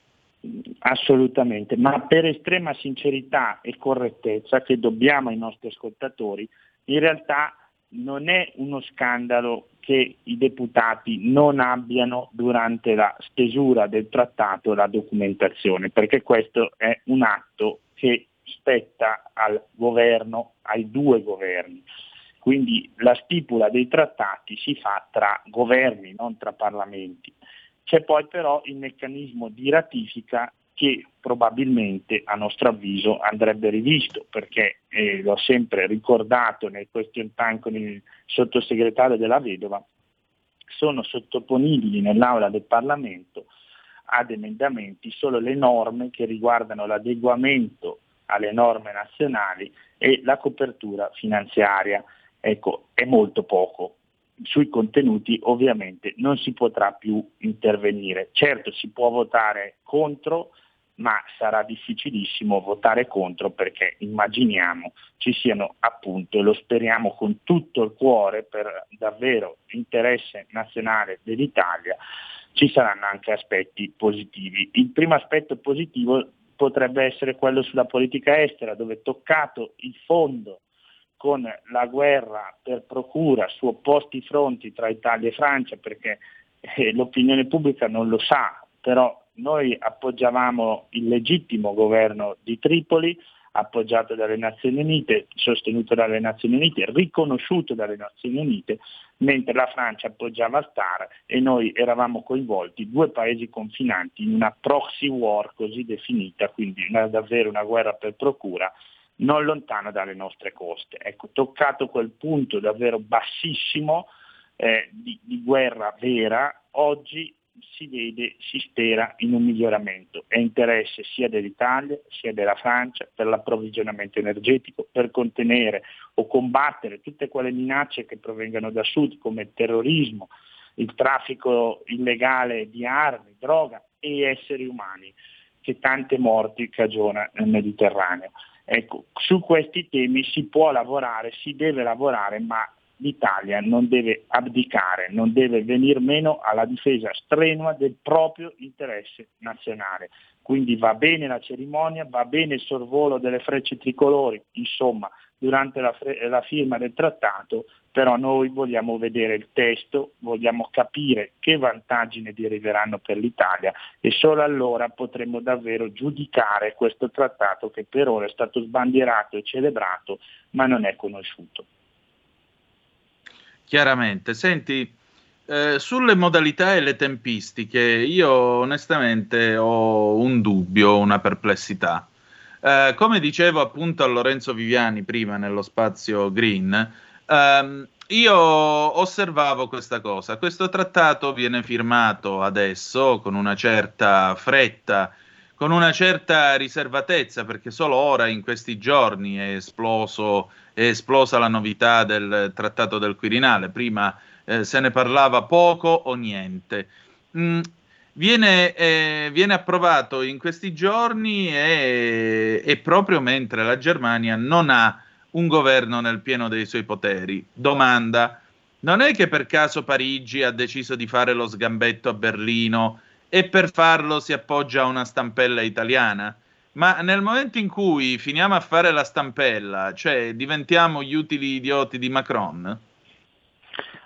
Assolutamente, ma per estrema sincerità e correttezza che dobbiamo ai nostri ascoltatori, in realtà non è uno scandalo che i deputati non abbiano durante la stesura del trattato la documentazione, perché questo è un atto che spetta al governo, ai due governi. Quindi la stipula dei trattati si fa tra governi, non tra parlamenti. C'è poi però il meccanismo di ratifica che probabilmente a nostro avviso andrebbe rivisto perché eh, l'ho sempre ricordato nel question time con il sottosegretario della Vedova, sono sottoponibili nell'aula del Parlamento ad emendamenti solo le norme che riguardano l'adeguamento alle norme nazionali e la copertura finanziaria. Ecco, è molto poco sui contenuti ovviamente non si potrà più intervenire. Certo si può votare contro, ma sarà difficilissimo votare contro perché immaginiamo ci siano appunto, e lo speriamo con tutto il cuore per davvero interesse nazionale dell'Italia, ci saranno anche aspetti positivi. Il primo aspetto positivo potrebbe essere quello sulla politica estera, dove toccato il fondo con la guerra per procura su opposti fronti tra Italia e Francia, perché eh, l'opinione pubblica non lo sa, però noi appoggiavamo il legittimo governo di Tripoli, appoggiato dalle Nazioni Unite, sostenuto dalle Nazioni Unite, riconosciuto dalle Nazioni Unite, mentre la Francia appoggiava Star e noi eravamo coinvolti, due paesi confinanti, in una proxy war così definita, quindi una, davvero una guerra per procura, non lontano dalle nostre coste. Ecco, toccato quel punto davvero bassissimo eh, di, di guerra vera, oggi si vede, si spera in un miglioramento. È interesse sia dell'Italia sia della Francia per l'approvvigionamento energetico, per contenere o combattere tutte quelle minacce che provengano da sud come il terrorismo, il traffico illegale di armi, droga e esseri umani che tante morti cagiona nel Mediterraneo. Ecco, su questi temi si può lavorare, si deve lavorare, ma l'Italia non deve abdicare, non deve venir meno alla difesa strenua del proprio interesse nazionale. Quindi va bene la cerimonia, va bene il sorvolo delle frecce tricolori, insomma, durante la, fre- la firma del trattato, però noi vogliamo vedere il testo, vogliamo capire che vantaggi ne deriveranno per l'Italia e solo allora potremo davvero giudicare questo trattato che per ora è stato sbandierato e celebrato ma non è conosciuto. Chiaramente, senti, eh, sulle modalità e le tempistiche, io onestamente ho un dubbio, una perplessità. Eh, come dicevo appunto a Lorenzo Viviani prima nello spazio Green, ehm, io osservavo questa cosa. Questo trattato viene firmato adesso con una certa fretta, con una certa riservatezza, perché solo ora, in questi giorni, è, esploso, è esplosa la novità del trattato del Quirinale. Prima eh, se ne parlava poco o niente. Mm, viene, eh, viene, approvato in questi giorni e, e proprio mentre la Germania non ha un governo nel pieno dei suoi poteri. Domanda, non è che per caso Parigi ha deciso di fare lo sgambetto a Berlino e per farlo si appoggia a una stampella italiana? Ma nel momento in cui finiamo a fare la stampella, cioè diventiamo gli utili idioti di Macron?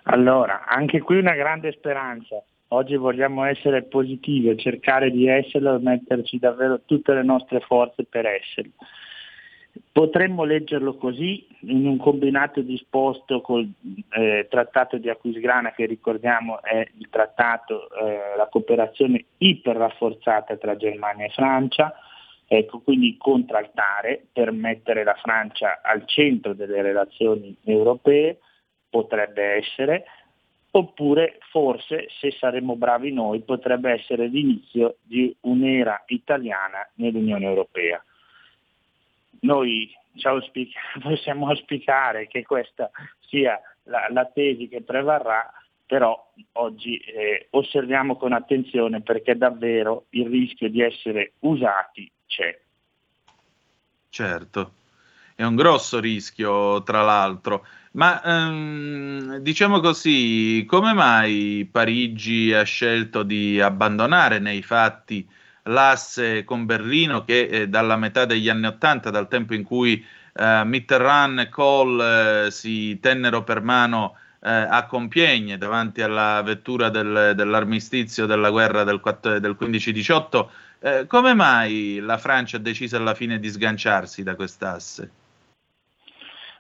Allora, anche qui una grande speranza. Oggi vogliamo essere positivi e cercare di esserlo e metterci davvero tutte le nostre forze per esserlo. Potremmo leggerlo così, in un combinato disposto col eh, trattato di Aquisgrana, che ricordiamo è il trattato, eh, la cooperazione iper rafforzata tra Germania e Francia, ecco, quindi contraltare per mettere la Francia al centro delle relazioni europee, potrebbe essere, oppure forse, se saremo bravi noi, potrebbe essere l'inizio di un'era italiana nell'Unione Europea. Noi possiamo auspicare che questa sia la, la tesi che prevarrà, però oggi eh, osserviamo con attenzione perché davvero il rischio di essere usati c'è. Certo, è un grosso rischio tra l'altro. Ma ehm, diciamo così, come mai Parigi ha scelto di abbandonare nei fatti l'asse con Berlino che eh, dalla metà degli anni Ottanta, dal tempo in cui eh, Mitterrand e Kohl eh, si tennero per mano eh, a Compiègne davanti alla vettura del, dell'armistizio della guerra del, del 15-18, eh, come mai la Francia ha deciso alla fine di sganciarsi da quest'asse?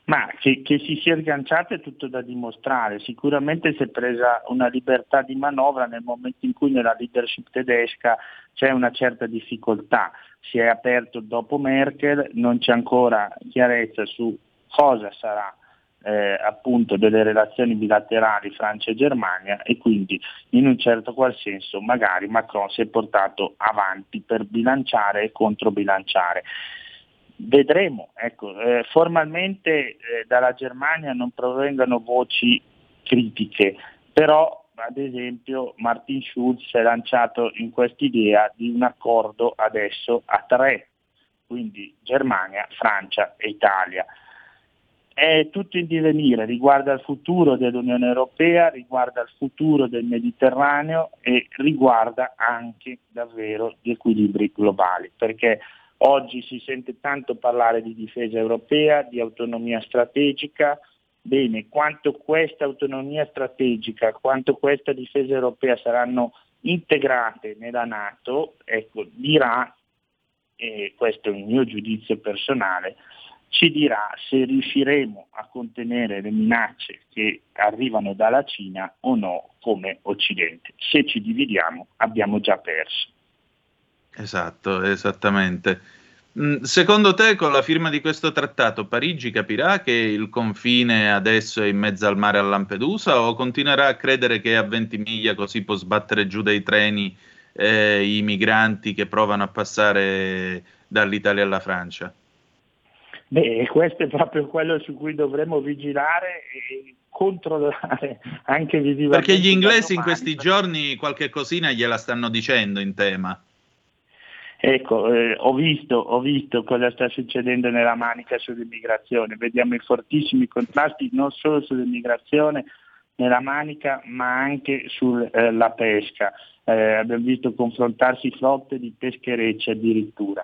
Ma che, che, si sia sganciata è tutto da dimostrare. Sicuramente si è presa una libertà di manovra nel momento in cui nella leadership tedesca c'è una certa difficoltà. Si è aperto dopo Merkel, non c'è ancora chiarezza su cosa sarà eh, appunto delle relazioni bilaterali Francia e Germania e quindi in un certo qual senso magari Macron si è portato avanti per bilanciare e controbilanciare. Vedremo, ecco, eh, formalmente eh, dalla Germania non provengono voci critiche, però ad esempio Martin Schulz si è lanciato in quest'idea di un accordo adesso a tre, quindi Germania, Francia e Italia. È tutto in divenire, riguarda il futuro dell'Unione Europea, riguarda il futuro del Mediterraneo e riguarda anche davvero gli equilibri globali, perché Oggi si sente tanto parlare di difesa europea, di autonomia strategica. Bene, quanto questa autonomia strategica, quanto questa difesa europea saranno integrate nella Nato, ecco, dirà, e questo è un mio giudizio personale, ci dirà se riusciremo a contenere le minacce che arrivano dalla Cina o no come Occidente. Se ci dividiamo abbiamo già perso. Esatto, esattamente. Mm, secondo te, con la firma di questo trattato, Parigi capirà che il confine adesso è in mezzo al mare a Lampedusa o continuerà a credere che a 20 miglia così può sbattere giù dai treni eh, i migranti che provano a passare dall'Italia alla Francia? Beh, questo è proprio quello su cui dovremmo vigilare e controllare anche visivamente. Perché gli inglesi in questi giorni qualche cosina gliela stanno dicendo in tema. Ecco, eh, ho, visto, ho, visto, cosa sta succedendo nella Manica sull'immigrazione, vediamo i fortissimi contrasti non solo sull'immigrazione nella Manica ma anche sulla eh, pesca. Eh, abbiamo visto confrontarsi flotte di pescherecci addirittura.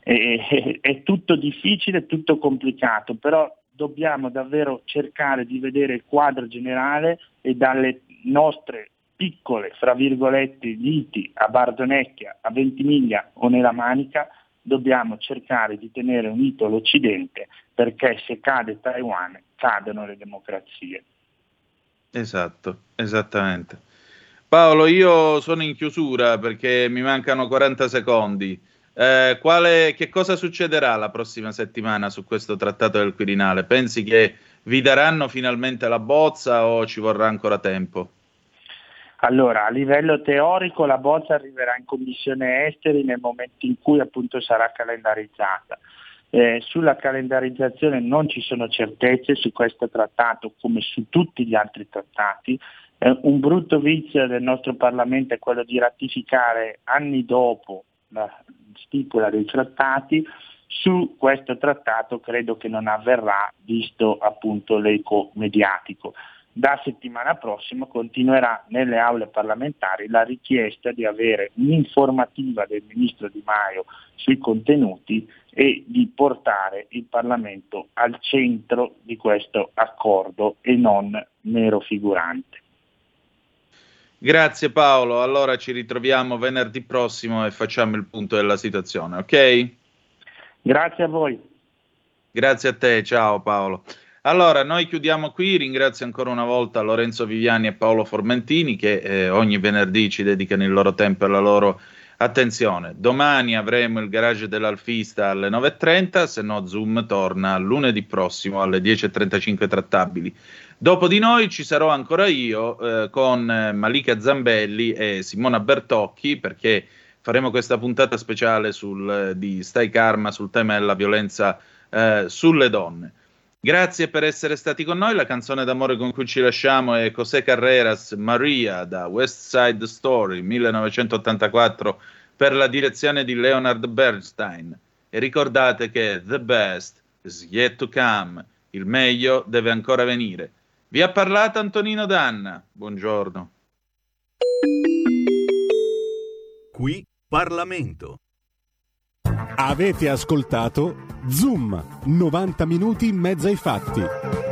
è tutto difficile, tutto complicato, però dobbiamo davvero cercare di vedere il quadro generale e dalle nostre piccole, fra virgolette, liti a Bardonecchia, a Ventimiglia o nella Manica, dobbiamo cercare di tenere unito l'Occidente perché se cade Taiwan cadono le democrazie. Esatto, esattamente. Paolo, io sono in chiusura perché mi mancano 40 secondi. Eh, quale, che cosa succederà la prossima settimana su questo trattato del Quirinale? Pensi che vi daranno finalmente la bozza o ci vorrà ancora tempo? Allora, a livello teorico la bozza arriverà in commissione esteri nel momento in cui appunto sarà calendarizzata. Eh, sulla calendarizzazione non ci sono certezze su questo trattato come su tutti gli altri trattati. Eh, un brutto vizio del nostro Parlamento è quello di ratificare anni dopo la stipula dei trattati. Su questo trattato credo che non avverrà visto appunto l'eco mediatico. Da settimana prossima continuerà nelle aule parlamentari la richiesta di avere un'informativa del Ministro Di Maio sui contenuti e di portare il Parlamento al centro di questo accordo e non mero figurante. Grazie Paolo, allora ci ritroviamo venerdì prossimo e facciamo il punto della situazione, ok? Grazie a voi. Grazie a te, ciao Paolo. Allora, noi chiudiamo qui, ringrazio ancora una volta Lorenzo Viviani e Paolo Formentini che eh, ogni venerdì ci dedicano il loro tempo e la loro attenzione. Domani avremo il garage dell'Alfista alle 9.30, se no Zoom torna lunedì prossimo alle 10.35 trattabili. Dopo di noi ci sarò ancora io eh, con eh, Malika Zambelli e Simona Bertocchi perché faremo questa puntata speciale sul, eh, di Stai Karma sul tema della violenza eh, sulle donne. Grazie per essere stati con noi. La canzone d'amore con cui ci lasciamo è José Carreras Maria da West Side Story 1984 per la direzione di Leonard Bernstein. E ricordate che the best is yet to come, il meglio deve ancora venire. Vi ha parlato Antonino Danna. Buongiorno. Qui Parlamento. Avete ascoltato Zoom, 90 minuti in mezzo ai fatti.